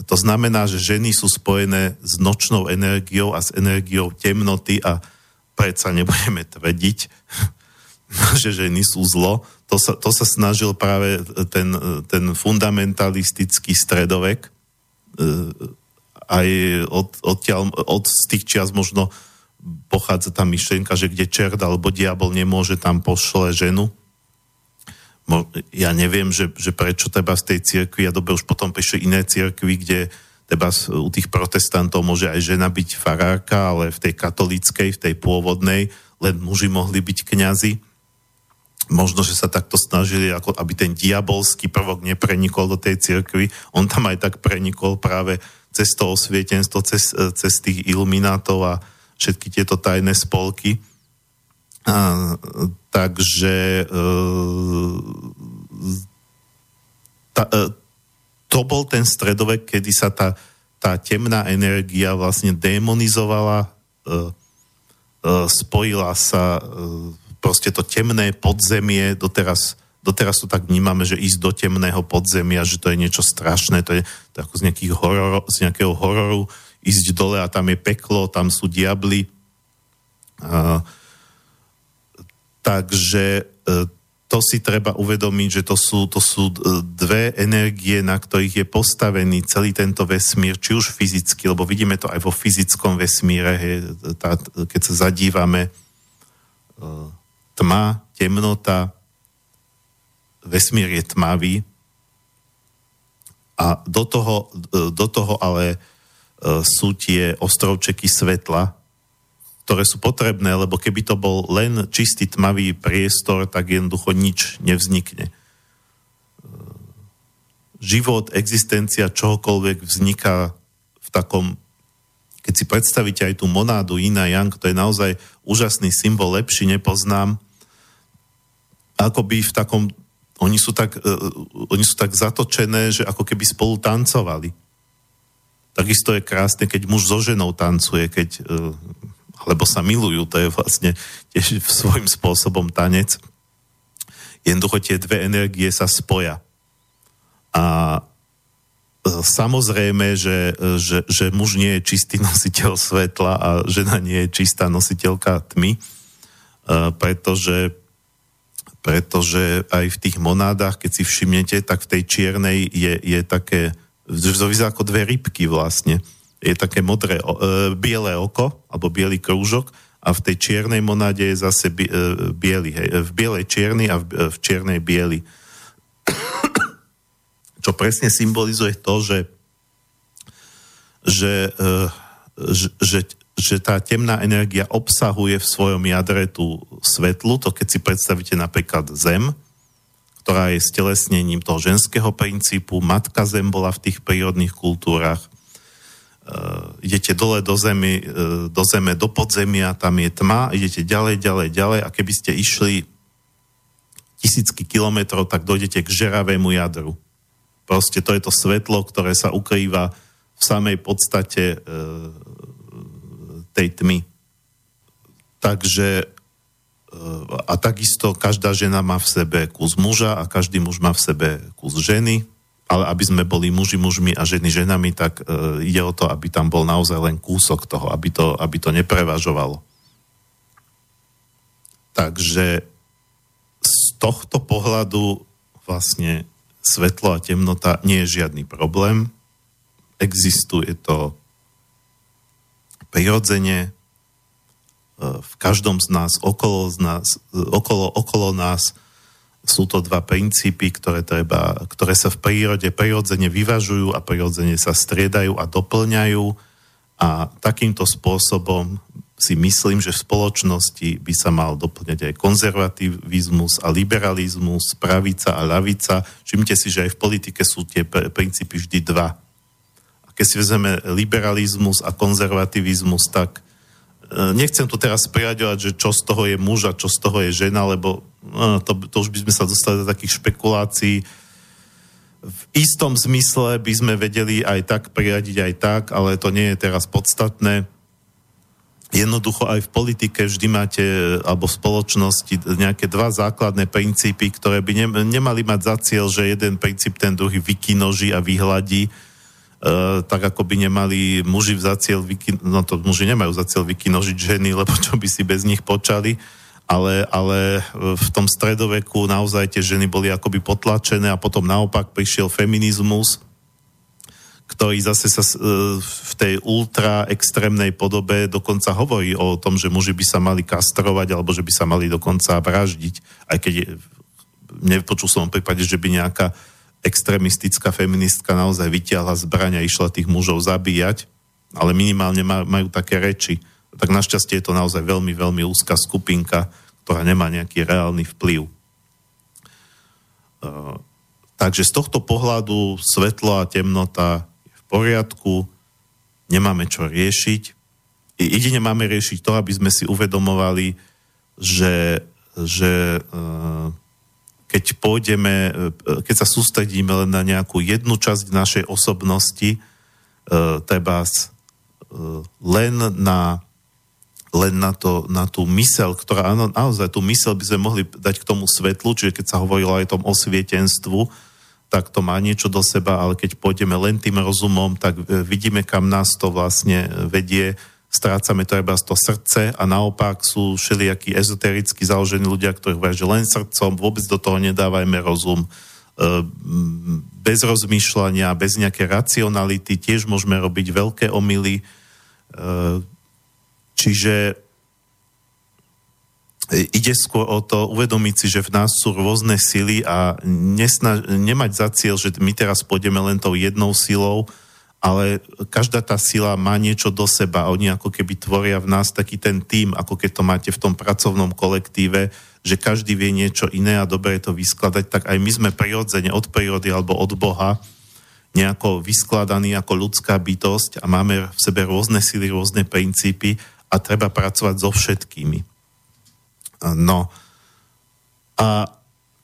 To znamená, že ženy sú spojené s nočnou energiou a s energiou temnoty a predsa nebudeme tvrdiť, [LAUGHS] že ženy sú zlo. To sa, to sa snažil práve ten, ten fundamentalistický stredovek e, aj od, odtiaľ, od z tých čias možno pochádza tá myšlienka, že kde čert alebo diabol nemôže, tam pošle ženu. Ja neviem, že, že prečo teba z tej cirkvi, a dobe už potom prišli iné cirkvi, kde teba u tých protestantov môže aj žena byť farárka, ale v tej katolíckej, v tej pôvodnej, len muži mohli byť kňazi. Možno, že sa takto snažili, ako aby ten diabolský prvok neprenikol do tej cirkvi. On tam aj tak prenikol práve cez to osvietenstvo, cez, cez tých iluminátov a všetky tieto tajné spolky. A, takže e, ta, e, to bol ten stredovek, kedy sa tá, tá temná energia vlastne demonizovala, e, e, spojila sa e, proste to temné podzemie, doteraz, doteraz to tak vnímame, že ísť do temného podzemia, že to je niečo strašné, to je, to ako z, horor, z nejakého hororu, ísť dole a tam je peklo, tam sú diabli. A, takže e, to si treba uvedomiť, že to sú, to sú e, dve energie, na ktorých je postavený celý tento vesmír, či už fyzicky, lebo vidíme to aj vo fyzickom vesmíre, hej, tá, keď sa zadívame, e, tma, temnota, vesmír je tmavý a do toho, do toho ale sú tie ostrovčeky svetla, ktoré sú potrebné, lebo keby to bol len čistý tmavý priestor, tak jednoducho nič nevznikne. E, Život, existencia čohokoľvek vzniká v takom, keď si predstavíte aj tú monádu Ina Yang, to je naozaj úžasný symbol, lepší nepoznám, akoby v takom, oni sú tak, uh, oni sú tak zatočené, že ako keby spolu tancovali. Takisto je krásne, keď muž so ženou tancuje, keď, uh, alebo sa milujú, to je vlastne tiež [LAUGHS] svojím spôsobom tanec. Jednoducho tie dve energie sa spoja. A e, samozrejme, že, že, že muž nie je čistý [LAUGHS] nositeľ svetla a žena nie je čistá nositeľka tmy, e, pretože pretože aj v tých monádach, keď si všimnete, tak v tej čiernej je, je také, to vyzerá ako dve rybky vlastne. Je také modré, e, biele oko, alebo biely krúžok a v tej čiernej monáde je zase bi, e, biely, hej, v bielej čierny a v, e, v čiernej biely. [COUGHS] Čo presne symbolizuje to, že že, e, že, že, že tá temná energia obsahuje v svojom jadre tú svetlu, to keď si predstavíte napríklad Zem, ktorá je stelesnením toho ženského princípu, matka Zem bola v tých prírodných kultúrach, Uh, idete dole do, zemi, uh, do zeme, do podzemia, tam je tma, idete ďalej, ďalej, ďalej a keby ste išli tisícky kilometrov, tak dojdete k žeravému jadru. Proste to je to svetlo, ktoré sa ukrýva v samej podstate uh, tej tmy. Takže a takisto každá žena má v sebe kus muža a každý muž má v sebe kus ženy, ale aby sme boli muži mužmi a ženy ženami, tak uh, ide o to, aby tam bol naozaj len kúsok toho, aby to, aby to neprevažovalo. Takže z tohto pohľadu vlastne svetlo a temnota nie je žiadny problém. Existuje to prirodzene e, v každom z nás, okolo, z nás, e, okolo, okolo nás sú to dva princípy, ktoré, treba, ktoré sa v prírode prirodzene vyvažujú a prirodzene sa striedajú a doplňajú a takýmto spôsobom si myslím, že v spoločnosti by sa mal doplňať aj konzervativizmus a liberalizmus, pravica a ľavica. Všimte si, že aj v politike sú tie pr- princípy vždy dva. A keď si vezmeme liberalizmus a konzervativizmus, tak e, nechcem tu teraz priaďovať, že čo z toho je muž a čo z toho je žena, lebo e, to, to už by sme sa dostali do takých špekulácií. V istom zmysle by sme vedeli aj tak priradiť aj tak, ale to nie je teraz podstatné. jednoducho aj v politike vždy máte, alebo v spoločnosti nejaké dva základné princípy, ktoré by ne, nemali mať za cieľ, že jeden princíp ten druhý vykinoží a vyhladí, Uh, tak ako by nemali muži za cieľ, vykin- no to muži nemajú za cieľ vykinožiť ženy, lebo čo by si bez nich počali, ale, ale v tom stredoveku naozaj tie ženy boli akoby potlačené a potom naopak prišiel feminizmus, ktorý zase sa e, v tej ultra extrémnej podobe dokonca hovorí o tom, že muži by sa mali kastrovať alebo že by sa mali dokonca vraždiť, aj keď je, nepočul som v prípade, že by nejaká extrémistická feministka naozaj vytiahla zbraň a išla tých mužov zabíjať, ale minimálne majú také reči. Tak našťastie je to naozaj veľmi, veľmi úzka skupinka, ktorá nemá nejaký reálny vplyv. Uh, takže z tohto pohľadu svetlo a temnota je v poriadku, nemáme čo riešiť. Jedine máme riešiť to, aby sme si uvedomovali, že, že uh, keď pôjdeme, e, keď sa sústredíme len na nejakú jednu časť našej osobnosti, e, treba e, len na len na, to, na tú mysel, ktorá, áno, naozaj tú mysel by sme mohli dať k tomu svetlu, čiže keď sa hovorilo aj o tom osvietenstvu, tak to má niečo do seba, ale keď pôjdeme len tým rozumom, tak vidíme, kam nás to vlastne vedie strácame z to srdce a naopak sú všelijakí ezotericky založení ľudia, ktorí hovoria, že len srdcom, vôbec do toho nedávajme rozum, e, bez rozmýšľania, bez nejaké racionality, tiež môžeme robiť veľké omily. E, čiže ide skôr o to uvedomiť si, že v nás sú rôzne sily a nesna- nemať za cieľ, že my teraz pôjdeme len tou jednou silou, ale každá tá sila má niečo do seba. Oni ako keby tvoria v nás taký ten tým, ako keď to máte v tom pracovnom kolektíve, že každý vie niečo iné a dobre je to vyskladať, tak aj my sme prirodzene od prírody alebo od Boha nejako vyskladaní ako ľudská bytosť a máme v sebe rôzne sily, rôzne princípy a treba pracovať so všetkými. No. A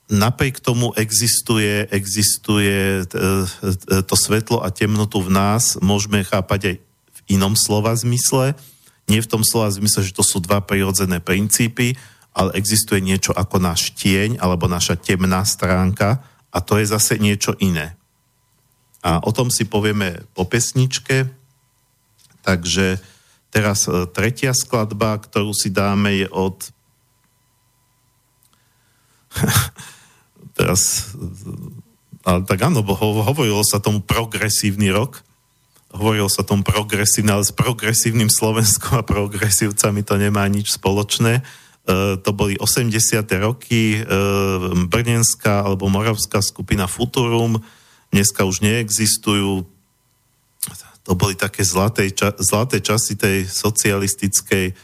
napriek tomu existuje, existuje e, e, to svetlo a temnotu v nás, môžeme chápať aj v inom slova zmysle, nie v tom slova zmysle, že to sú dva prirodzené princípy, ale existuje niečo ako náš tieň alebo naša temná stránka a to je zase niečo iné. A o tom si povieme po pesničke, takže teraz e, tretia skladba, ktorú si dáme je od [LAUGHS] teraz, ale tak áno, bo hovorilo sa tomu progresívny rok, hovorilo sa tomu progresívne, ale s progresívnym Slovenskom a progresívcami to nemá nič spoločné. E, to boli 80. roky, e, Brnenská alebo Moravská skupina Futurum, dneska už neexistujú. To boli také zlaté, ča, zlaté časy tej socialistickej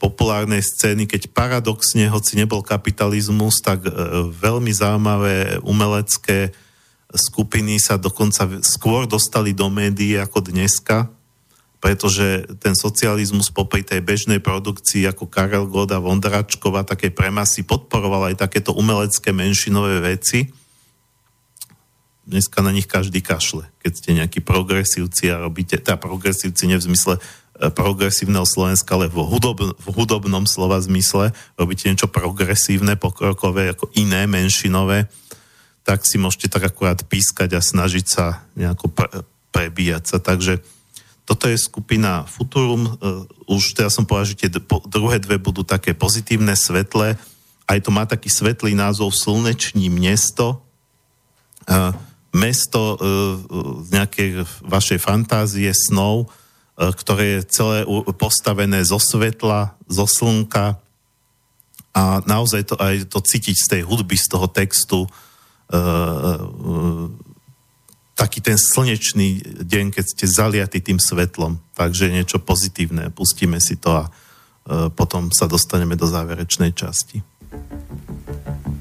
populárnej scény, keď paradoxne, hoci nebol kapitalizmus, tak e, veľmi zaujímavé umelecké skupiny sa dokonca skôr dostali do médií ako dneska, pretože ten socializmus popri tej bežnej produkcii ako Karel Goda, Vondračkova, také premasy podporoval aj takéto umelecké menšinové veci. Dneska na nich každý kašle, keď ste nejakí progresívci a robíte, teda progresívci nie v zmysle progresívneho Slovenska, ale v, hudob, v hudobnom slova zmysle robíte niečo progresívne, pokrokové, ako iné, menšinové, tak si môžete tak akurát pískať a snažiť sa nejako pre, prebíjať sa. Takže toto je skupina Futurum. Uh, už teraz som povedal, že tie druhé dve budú také pozitívne, svetlé. Aj to má taký svetlý názov Slneční mesto. Uh, mesto uh, nejakej vašej fantázie, snov, E, ktoré je celé postavené zo svetla, zo slnka a naozaj to aj to cítiť z tej hudby, z toho textu, e, e, taký ten slnečný deň, keď ste zaliatí tým svetlom. Takže niečo pozitívne. Pustíme si to a potom sa dostaneme do záverečnej časti. už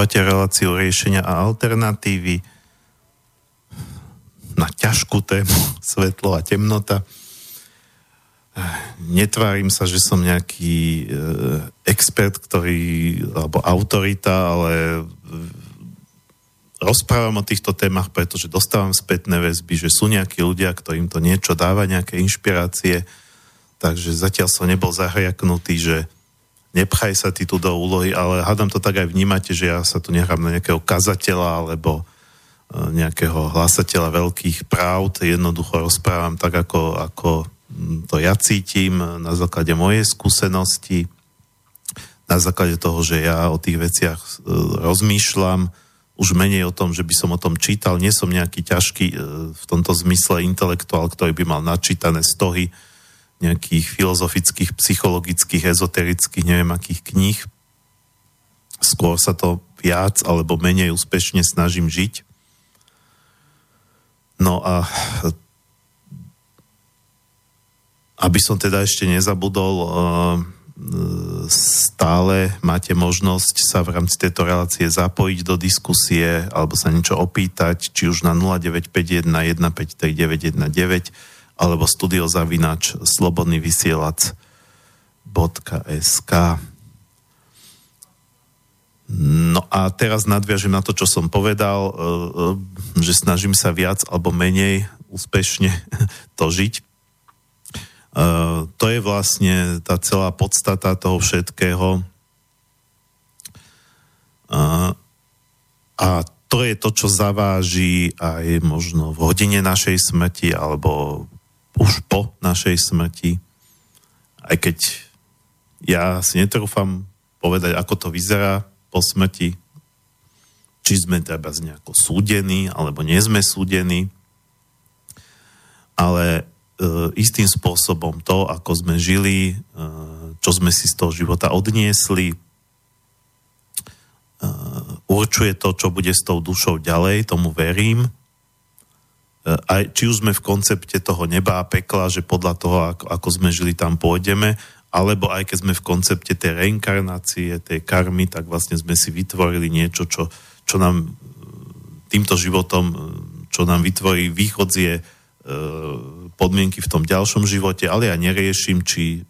Počúvate reláciu riešenia a alternatívy na ťažkú tému [LAUGHS] svetlo a temnota. Netvárim sa, že som nejaký e, expert, ktorý, alebo autorita, ale e, rozprávam o týchto témach, pretože dostávam spätné väzby, že sú nejakí ľudia, ktorým to niečo dáva, nejaké inšpirácie, takže zatiaľ som nebol zahriaknutý, že nepchaj sa ty tu do úlohy, ale hádam to tak aj vnímate, že ja sa tu nechám na nejakého kazateľa alebo e, nejakého hlasateľa veľkých práv, jednoducho rozprávam tak, ako, ako to ja cítim na základe mojej skúsenosti, na základe toho, že ja o tých veciach e, rozmýšľam, už menej o tom, že by som o tom čítal, nie som nejaký ťažký e, v tomto zmysle intelektuál, ktorý by mal načítané stohy nejakých filozofických, psychologických, ezoterických, neviem akých kníh. Skôr sa to viac alebo menej úspešne snažím žiť. No a aby som teda ešte nezabudol, eh, stále máte možnosť sa v rámci tejto relácie zapojiť do diskusie alebo sa niečo opýtať, či už na 0951 153 919 alebo studiozavinač slobodný vysielač .sk No a teraz nadviažem na to, čo som povedal, e, e, že snažím sa viac alebo menej úspešne [LAUGHS] to žiť. E, to je vlastne tá celá podstata toho všetkého. A to je to, čo zaváži aj možno v hodine našej smrti alebo už po našej smrti, aj keď ja si netrúfam povedať, ako to vyzerá po smrti, či sme treba nejako súdení, alebo nie sme súdení, ale e, istým spôsobom to, ako sme žili, e, čo sme si z toho života odniesli, e, určuje to, čo bude s tou dušou ďalej, tomu verím aj, či už sme v koncepte toho neba a pekla, že podľa toho, ako, ako sme žili, tam pôjdeme, alebo aj keď sme v koncepte tej reinkarnácie, tej karmy, tak vlastne sme si vytvorili niečo, čo, čo nám týmto životom, čo nám vytvorí východzie e, podmienky v tom ďalšom živote, ale ja neriešim, či,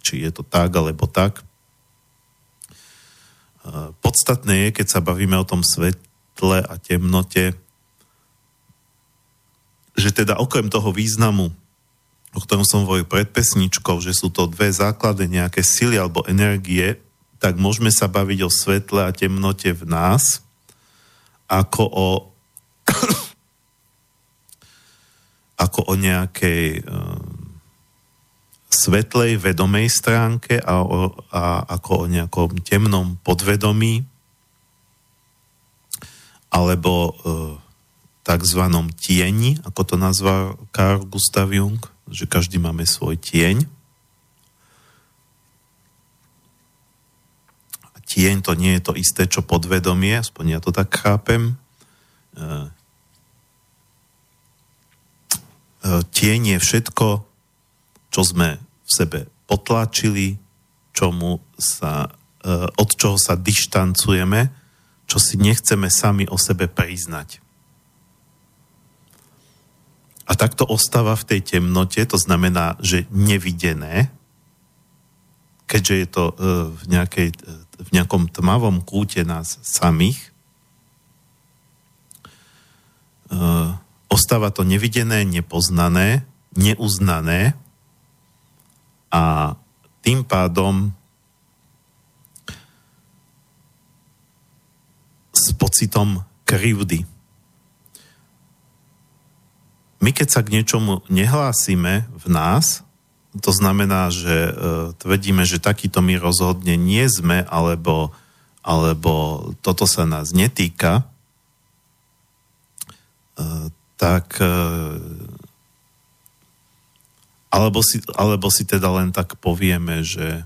či je to tak alebo tak. E, podstatné je, keď sa bavíme o tom svetle a temnote, že teda okrem toho významu, o ktorom som hovoril pred pesničkou, že sú to dve základné nejaké sily alebo energie, tak môžeme sa baviť o svetle a temnote v nás, ako o [COUGHS] ako o nejakej um, svetlej vedomej stránke a, o, a ako o nejakom temnom podvedomí alebo uh, takzvanom tieni, ako to nazval Carl Gustav Jung, že každý máme svoj tieň. A tieň to nie je to isté, čo podvedomie, aspoň ja to tak chápem. E, tienie všetko, čo sme v sebe potlačili, čomu sa, e, od čoho sa dištancujeme, čo si nechceme sami o sebe priznať. A takto ostáva v tej temnote, to znamená, že nevidené, keďže je to e, v, nejakej, e, v nejakom tmavom kúte nás samých, e, ostáva to nevidené, nepoznané, neuznané a tým pádom s pocitom krivdy. My keď sa k niečomu nehlásime v nás, to znamená, že e, tvrdíme, že takýto my rozhodne nie sme, alebo, alebo toto sa nás netýka, e, tak e, alebo si, alebo si teda len tak povieme, že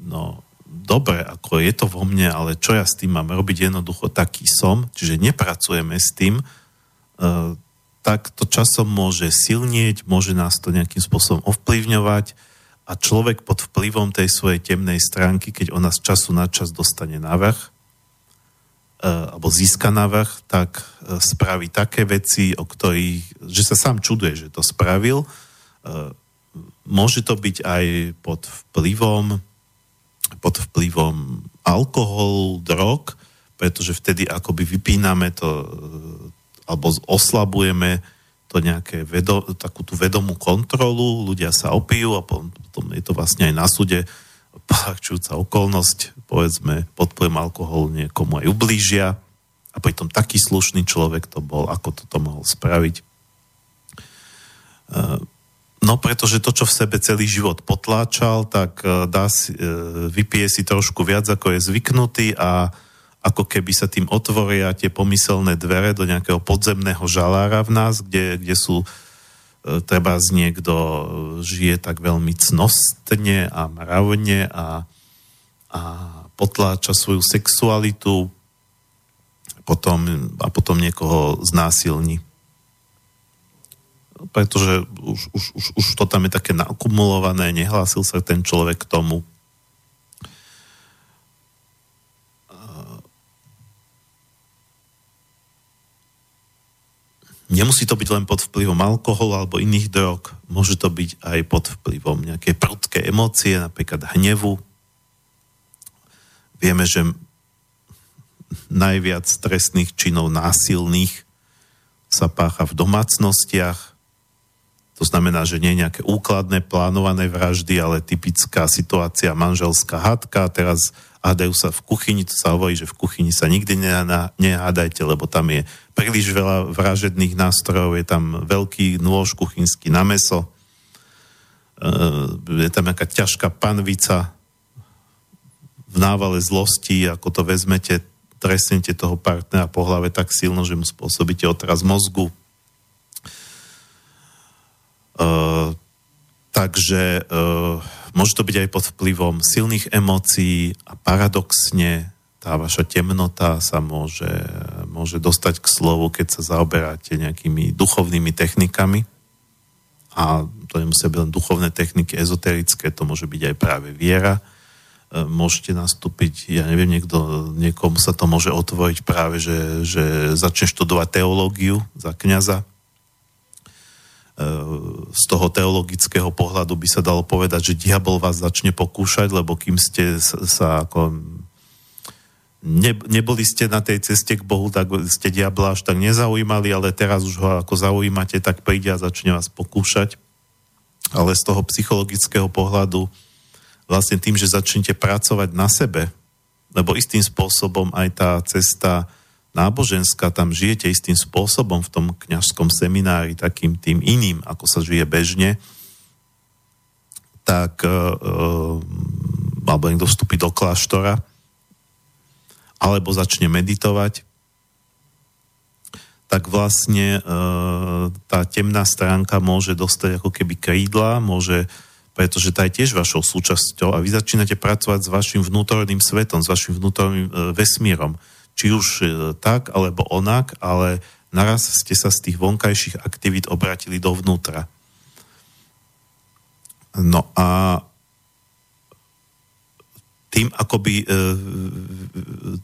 no dobre, ako je to vo mne, ale čo ja s tým mám robiť, jednoducho taký som, čiže nepracujeme s tým, tak to časom môže silnieť, môže nás to nejakým spôsobom ovplyvňovať a človek pod vplyvom tej svojej temnej stránky, keď ona z času na čas dostane navrh, e, alebo získa navrh, tak e, spraví také veci, o ktorých, že sa sám čuduje, že to spravil. E, Môže to byť aj pod vplyvom pod vplyvom alkoholu, drog, pretože vtedy akoby vypíname to alebo oslabujeme to nejaké vedo, takú tú vedomú kontrolu, ľudia sa opijú a potom, potom je to vlastne aj na súde polahčujúca okolnosť, povedzme, pod alkoholu niekomu aj ublížia a pritom taký slušný človek to bol, ako toto mohol spraviť. E, No, pretože to, čo v sebe celý život potláčal, tak e, dá si, e, vypije si trošku viac, ako je zvyknutý a ako keby sa tým otvoria tie pomyselné dvere do nejakého podzemného žalára v nás, kde, kde sú e, treba z niekto žije tak veľmi cnostne a mravne a, a potláča svoju sexualitu potom, a potom niekoho znásilní pretože už, už, už, už to tam je také nakumulované, nehlásil sa ten človek k tomu. Nemusí to byť len pod vplyvom alkoholu alebo iných drog, môže to byť aj pod vplyvom nejaké prudké emócie, napríklad hnevu. Vieme, že najviac stresných činov násilných sa pácha v domácnostiach, to znamená, že nie nejaké úkladné, plánované vraždy, ale typická situácia, manželská hádka, teraz hádajú sa v kuchyni, to sa hovorí, že v kuchyni sa nikdy nehádajte, lebo tam je príliš veľa vražedných nástrojov, je tam veľký nôž kuchynský na meso, e, je tam nejaká ťažká panvica v návale zlosti, ako to vezmete, trestnete toho partnera po hlave tak silno, že mu spôsobíte otraz mozgu, Uh, takže uh, môže to byť aj pod vplyvom silných emócií a paradoxne tá vaša temnota sa môže, môže dostať k slovu, keď sa zaoberáte nejakými duchovnými technikami. A to nemusia byť len duchovné techniky, ezoterické, to môže byť aj práve viera. Uh, môžete nastúpiť, ja neviem, niekto, niekomu sa to môže otvoriť práve, že, že začne študovať teológiu za kniaza, z toho teologického pohľadu by sa dalo povedať, že diabol vás začne pokúšať, lebo kým ste sa ako ne, neboli ste na tej ceste k Bohu, tak ste diabla až tak nezaujímali, ale teraz už ho ako zaujímate, tak príde a začne vás pokúšať. Ale z toho psychologického pohľadu vlastne tým, že začnete pracovať na sebe, lebo istým spôsobom aj tá cesta náboženská, tam žijete istým spôsobom v tom kňažskom seminári, takým tým iným, ako sa žije bežne, tak uh, alebo niekto vstúpi do kláštora, alebo začne meditovať, tak vlastne uh, tá temná stránka môže dostať ako keby krídla, môže, pretože tá je tiež vašou súčasťou a vy začínate pracovať s vašim vnútorným svetom, s vašim vnútorným uh, vesmírom či už e, tak alebo onak, ale naraz ste sa z tých vonkajších aktivít obratili dovnútra. No a tým akoby e,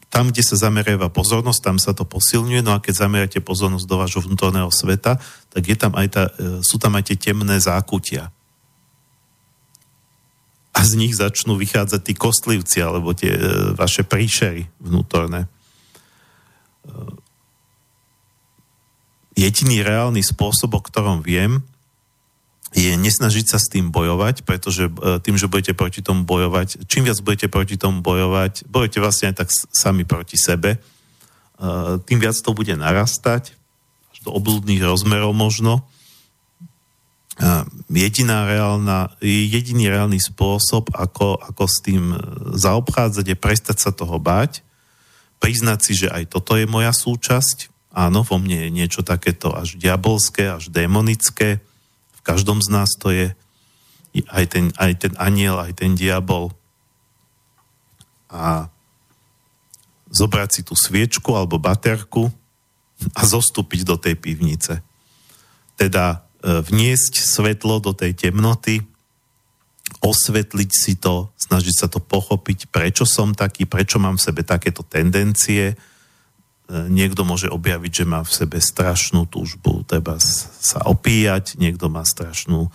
tam, kde sa zameriava pozornosť, tam sa to posilňuje, no a keď zameriate pozornosť do vášho vnútorného sveta, tak je tam aj tá, e, sú tam aj tie temné zákutia. A z nich začnú vychádzať tí kostlivci, alebo tie e, vaše príšery vnútorné. E, jediný reálny spôsob, o ktorom viem, je nesnažiť sa s tým bojovať, pretože e, tým, že budete proti tomu bojovať, čím viac budete proti tomu bojovať, bojujete vlastne aj tak sami proti sebe, e, tým viac to bude narastať, až do oblúdnych rozmerov možno. Jediná reálna, jediný reálny spôsob, ako, ako s tým zaobchádzať, je prestať sa toho báť, priznať si, že aj toto je moja súčasť, áno, vo mne je niečo takéto až diabolské, až démonické, v každom z nás to je aj ten, aj ten aniel, aj ten diabol. A zobrať si tú sviečku alebo baterku a zostúpiť do tej pivnice. Teda e, vniesť svetlo do tej temnoty, osvetliť si to, snažiť sa to pochopiť, prečo som taký, prečo mám v sebe takéto tendencie. E, Niekto môže objaviť, že má v sebe strašnú túžbu, treba sa opíjať, niekto má strašnú,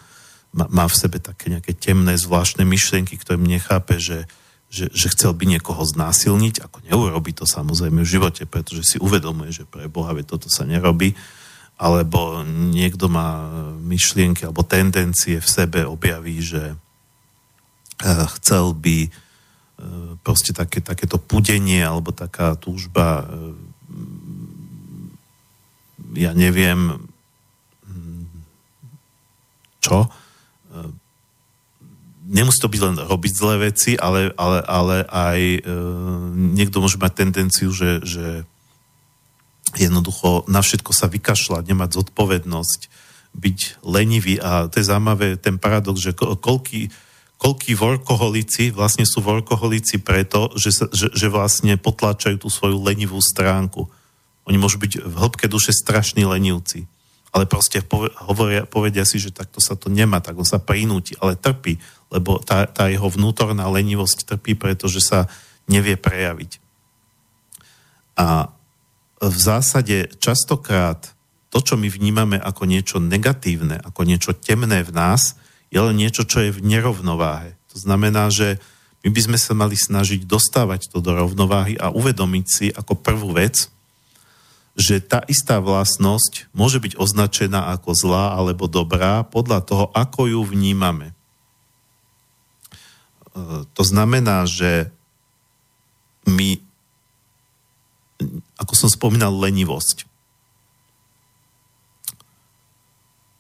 má, v sebe také nejaké temné, zvláštne myšlienky, ktoré nechápe, že, že, že chcel by niekoho znásilniť, ako neurobi to samozrejme v živote, pretože si uvedomuje, že pre Boha vie, toto sa nerobí, alebo niekto má myšlienky alebo tendencie v sebe objaví, že chcel by eh, proste také, takéto pudenie alebo taká túžba eh, ja neviem mm, čo? Eh, nemusí to byť len robiť zlé veci, ale, ale, ale aj niekto môže mať tendenciu, že, že jednoducho na všetko sa vykašľať, nemať zodpovednosť, byť lenivý. A to je zaujímavé ten paradox, že ko- koľký workoholici vlastne sú workoholici preto, že, sa, že, že vlastne potláčajú tú svoju lenivú stránku. Oni môžu byť v hĺbke duše strašní lenivci, ale proste pove- hovoria, povedia si, že takto sa to nemá, tak on sa prinúti, ale trpí, lebo tá, tá jeho vnútorná lenivosť trpí, pretože sa nevie prejaviť. A v zásade častokrát to, čo my vnímame ako niečo negatívne, ako niečo temné v nás, je len niečo, čo je v nerovnováhe. To znamená, že my by sme sa mali snažiť dostávať to do rovnováhy a uvedomiť si ako prvú vec, že tá istá vlastnosť môže byť označená ako zlá alebo dobrá podľa toho, ako ju vnímame. E, To znamená, že my, ako som spomínal, lenivosť.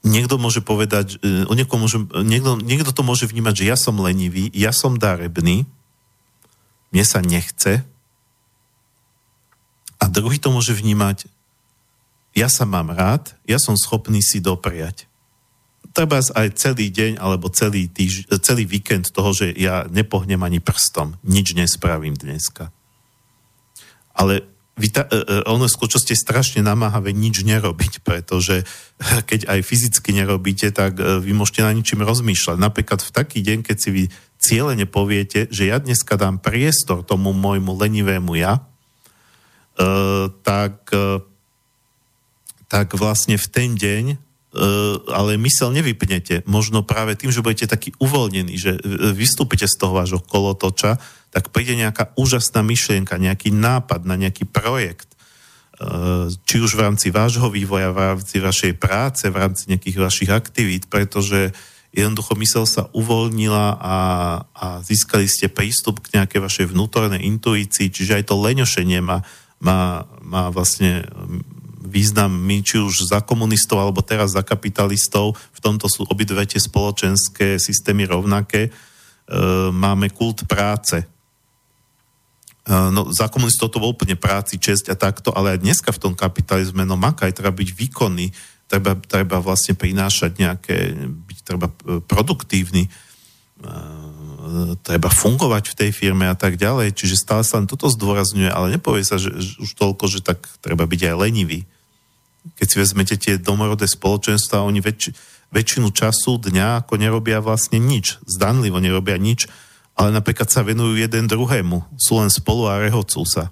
Niekto môže povedať, e, o niekom môže, niekto, niekto to môže vnímať, že ja som lenivý, ja som darebný, mne sa nechce, a druhý to môže vnímať, ja sa mám rád, ja som schopný si dopriať. Treba aj celý deň alebo celý, týž, celý víkend toho, že ja nepohnem ani prstom, nič nespravím dneska. Ale vy ta, e, e, ono je strašne namáhavé nič nerobiť, pretože [LAUGHS] keď aj fyzicky nerobíte, tak e, vy môžete na ničím rozmýšľať. Napríklad v taký deň, keď si vy cieľene poviete, že ja dneska dám priestor tomu môjmu lenivému ja, tak, tak vlastne v ten deň ale mysel nevypnete. Možno práve tým, že budete taký uvoľnený, že e, vystúpite z toho vášho kolotoča, tak príde nejaká úžasná myšlienka, nejaký nápad na nejaký projekt, e, či už v rámci vášho vývoja, v rámci vašej práce, v rámci nejakých vašich aktivít, pretože jednoducho mysel sa uvoľnila a, a získali ste prístup k nejakej vašej vnútornej intuícii, čiže aj to leňošenie má, má, má vlastne význam my, či už za komunistov, alebo teraz za kapitalistov, v tomto sú obidve tie spoločenské systémy rovnaké, e, máme kult práce. E, no, za komunistov to bol úplne práci, česť a takto, ale aj dneska v tom kapitalizme, no makaj, treba byť výkonný, treba, treba vlastne prinášať nejaké, byť treba e, produktívny, e, treba fungovať v tej firme a tak ďalej, čiže stále sa len toto zdôrazňuje, ale nepovie sa, že, že už toľko, že tak treba byť aj lenivý. Keď si vezmete tie domorodé spoločenstva, oni väč, väčšinu času dňa ako nerobia vlastne nič, zdanlivo nerobia nič, ale napríklad sa venujú jeden druhému, sú len spolu a rehocú sa.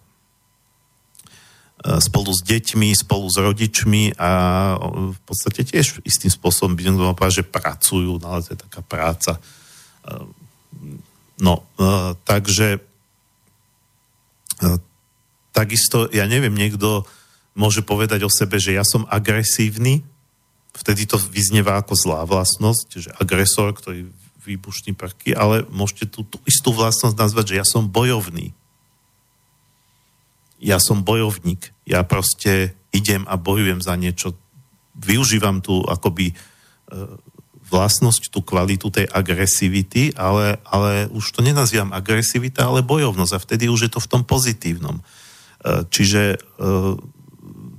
E, spolu s deťmi, spolu s rodičmi a o, v podstate tiež istým spôsobom by niekto povedať, že pracujú, no ale to je taká práca. E, No, e, takže e, takisto, ja neviem, niekto môže povedať o sebe, že ja som agresívny, vtedy to vyznieva ako zlá vlastnosť, že agresor, ktorý výbušní prvky, ale môžete tú, tú istú vlastnosť nazvať, že ja som bojovný. Ja som bojovník. Ja proste idem a bojujem za niečo. Využívam tu akoby e, vlastnosť, tú kvalitu tej agresivity, ale, ale už to nenazývam agresivita, ale bojovnosť a vtedy už je to v tom pozitívnom. E, Čiže e,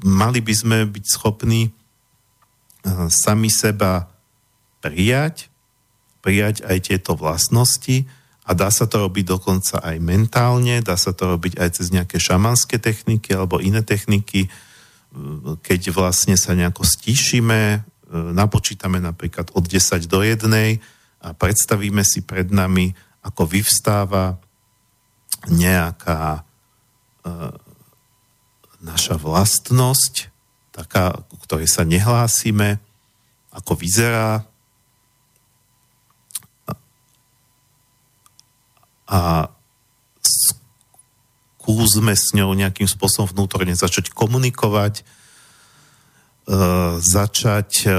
mali by sme byť schopní e, sami seba prijať, prijať aj tieto vlastnosti a dá sa to robiť dokonca aj mentálne, dá sa to robiť aj cez nejaké šamanské techniky alebo iné techniky, e, keď vlastne sa nejako stíšime, e, napočítame napríklad od 10 do 1 a predstavíme si pred nami, ako vyvstáva nejaká naša vlastnosť, taká, ku ktorej sa nehlásime, ako vyzerá. A skúsme s ňou nejakým spôsobom vnútorne začať komunikovať, e, začať e,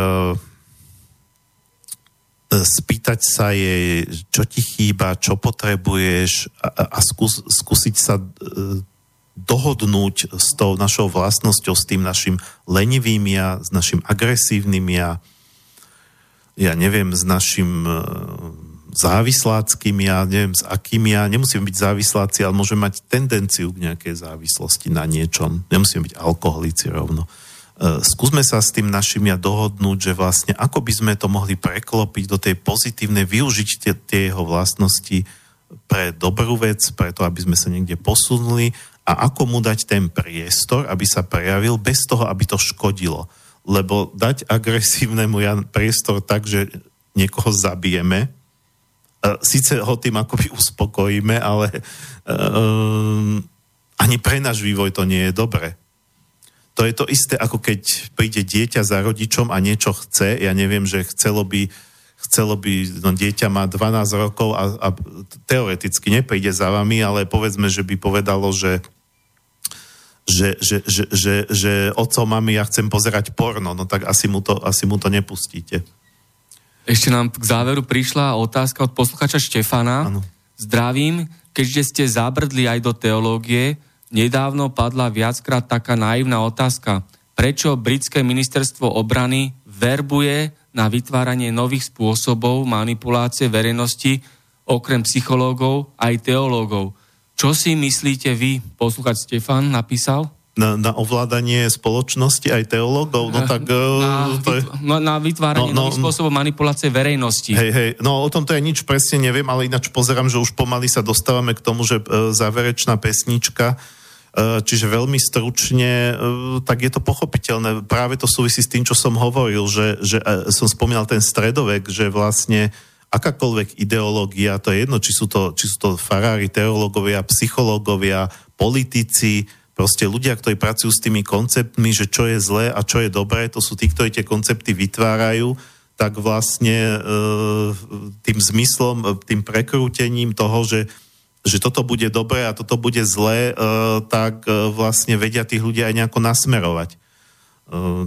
spýtať sa jej, čo ti chýba, čo potrebuješ a, a- a skús, skúsiť sa e, dohodnúť s tou našou vlastnosťou, s tým našim lenivým ja, s našim agresívnym ja, ja neviem, s našim e, závisláckým ja, neviem, s akým ja, nemusím byť závisláci, ale môžem mať tendenciu k nejakej závislosti na niečom. Nemusím byť alkoholici rovno. E, Skúsme sa s tým našim ja dohodnúť, že vlastne ako by sme to mohli preklopiť do tej pozitívnej, využiť tie, tie jeho vlastnosti pre dobrú vec, preto aby sme sa niekde posunuli a ako mu dať ten priestor, aby sa prejavil bez toho, aby to škodilo. Lebo dať agresívnemu ja priestor tak, že niekoho zabijeme, E, síce ho tým akoby uspokojíme, ale um, ani pre náš vývoj to nie je dobre. To je to isté, ako keď príde dieťa za rodičom a niečo chce, ja neviem, že chcelo by, chcelo by no dieťa má 12 rokov a, a teoreticky nepríde za vami, ale povedzme, že by povedalo, že že, že, že, že, že oco, mami, ja chcem pozerať porno, no tak asi mu to, asi mu to nepustíte. Ešte nám k záveru prišla otázka od posluchača Štefana. Áno. Zdravím, keďže ste zabrdli aj do teológie, nedávno padla viackrát taká naivná otázka. Prečo britské ministerstvo obrany verbuje na vytváranie nových spôsobov manipulácie verejnosti okrem psychológov aj teológov? Čo si myslíte vy, posluchač Štefan napísal? Na, na ovládanie spoločnosti aj teológov, no tak Na, uh, to je... no, na vytváranie No, no, nových spôsobov manipulácie verejnosti. Hej, hej, no o tomto ja nič presne neviem, ale ináč pozerám, že už pomaly sa dostávame k tomu, že e, záverečná pesnička, čiže veľmi stručne, tak je to pochopiteľné. Práve to súvisí s tým, čo som hovoril, že, že som spomínal ten stredovek, že vlastne akákoľvek ideológia, to je jedno, či sú to, či sú to farári, teológovia, psychológovia, politici, proste ľudia, ktorí pracujú s tými konceptmi, že čo je zlé a čo je dobré, to sú tí, ktorí tie koncepty vytvárajú, tak vlastne e, tým zmyslom, e, tým prekrútením toho, že, že toto bude dobré a toto bude zlé, e, tak vlastne vedia tých ľudí aj nejako nasmerovať.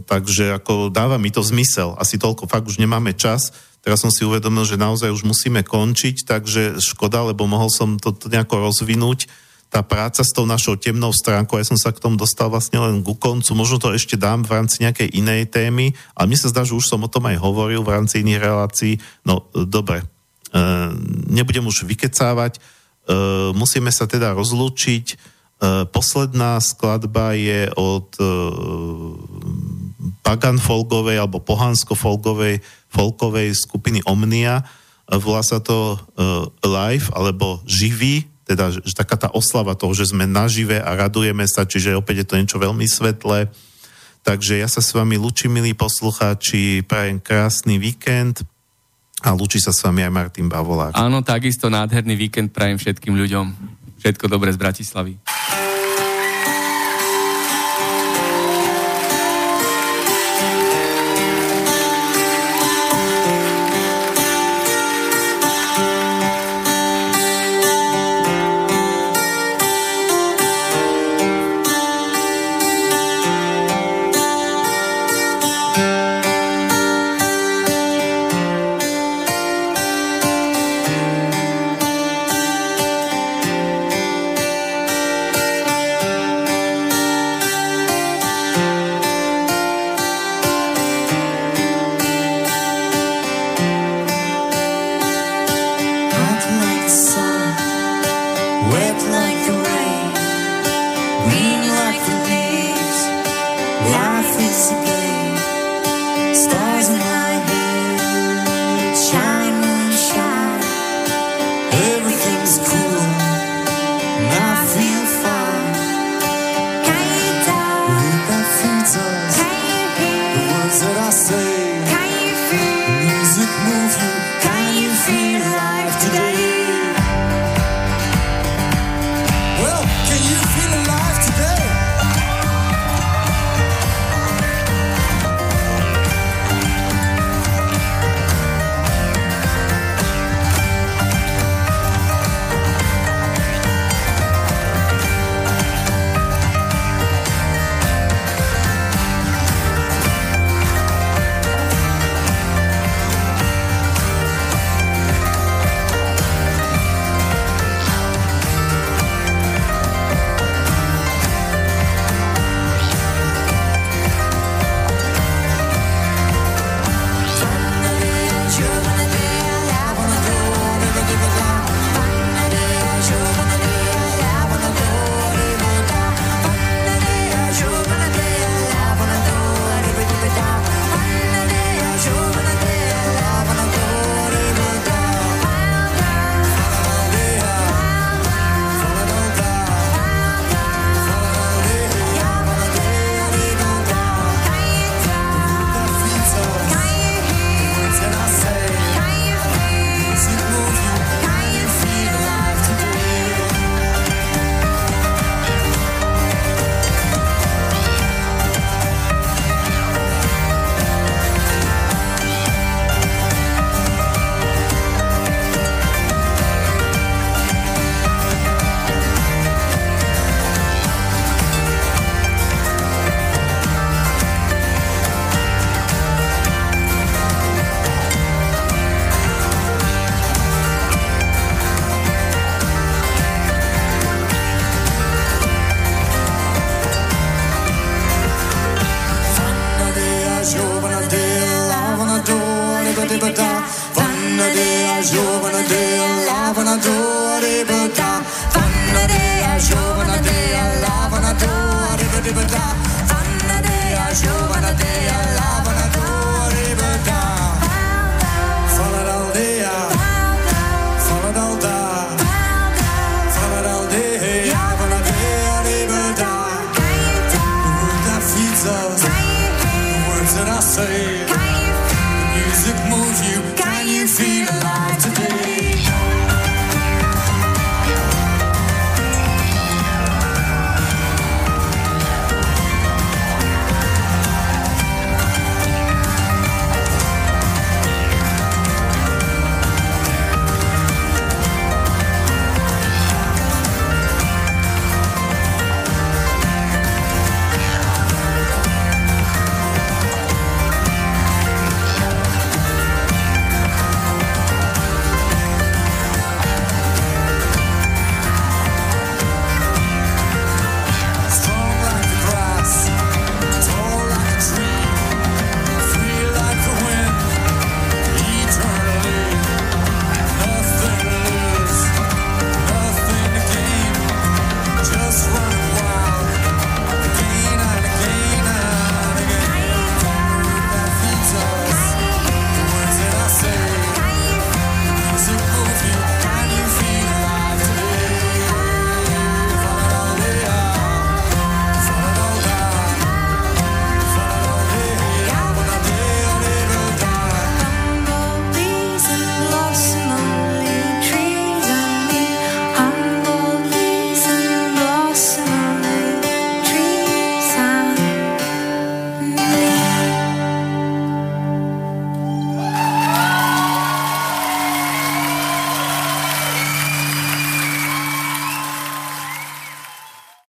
Takže ako dáva mi to zmysel. Asi toľko, fakt už nemáme čas. Teraz som si uvedomil, že naozaj už musíme končiť, takže škoda, lebo mohol som to, nejako rozvinúť. Tá práca s tou našou temnou stránkou, ja som sa k tomu dostal vlastne len ku koncu, možno to ešte dám v rámci nejakej inej témy, ale mne sa zdá, že už som o tom aj hovoril v rámci iných relácií. No, dobre, e, nebudem už vykecávať, e, musíme sa teda rozlúčiť. E, posledná skladba je od e, pagan folkovej alebo pohansko folkovej folkovej skupiny Omnia. E, Volá sa to uh, live alebo živý, teda že, taká tá oslava toho, že sme nažive a radujeme sa, čiže opäť je to niečo veľmi svetlé. Takže ja sa s vami lúčim, milí poslucháči, prajem krásny víkend a lúči sa s vami aj Martin Bavolák. Áno, takisto nádherný víkend prajem všetkým ľuďom. Všetko dobré z Bratislavy.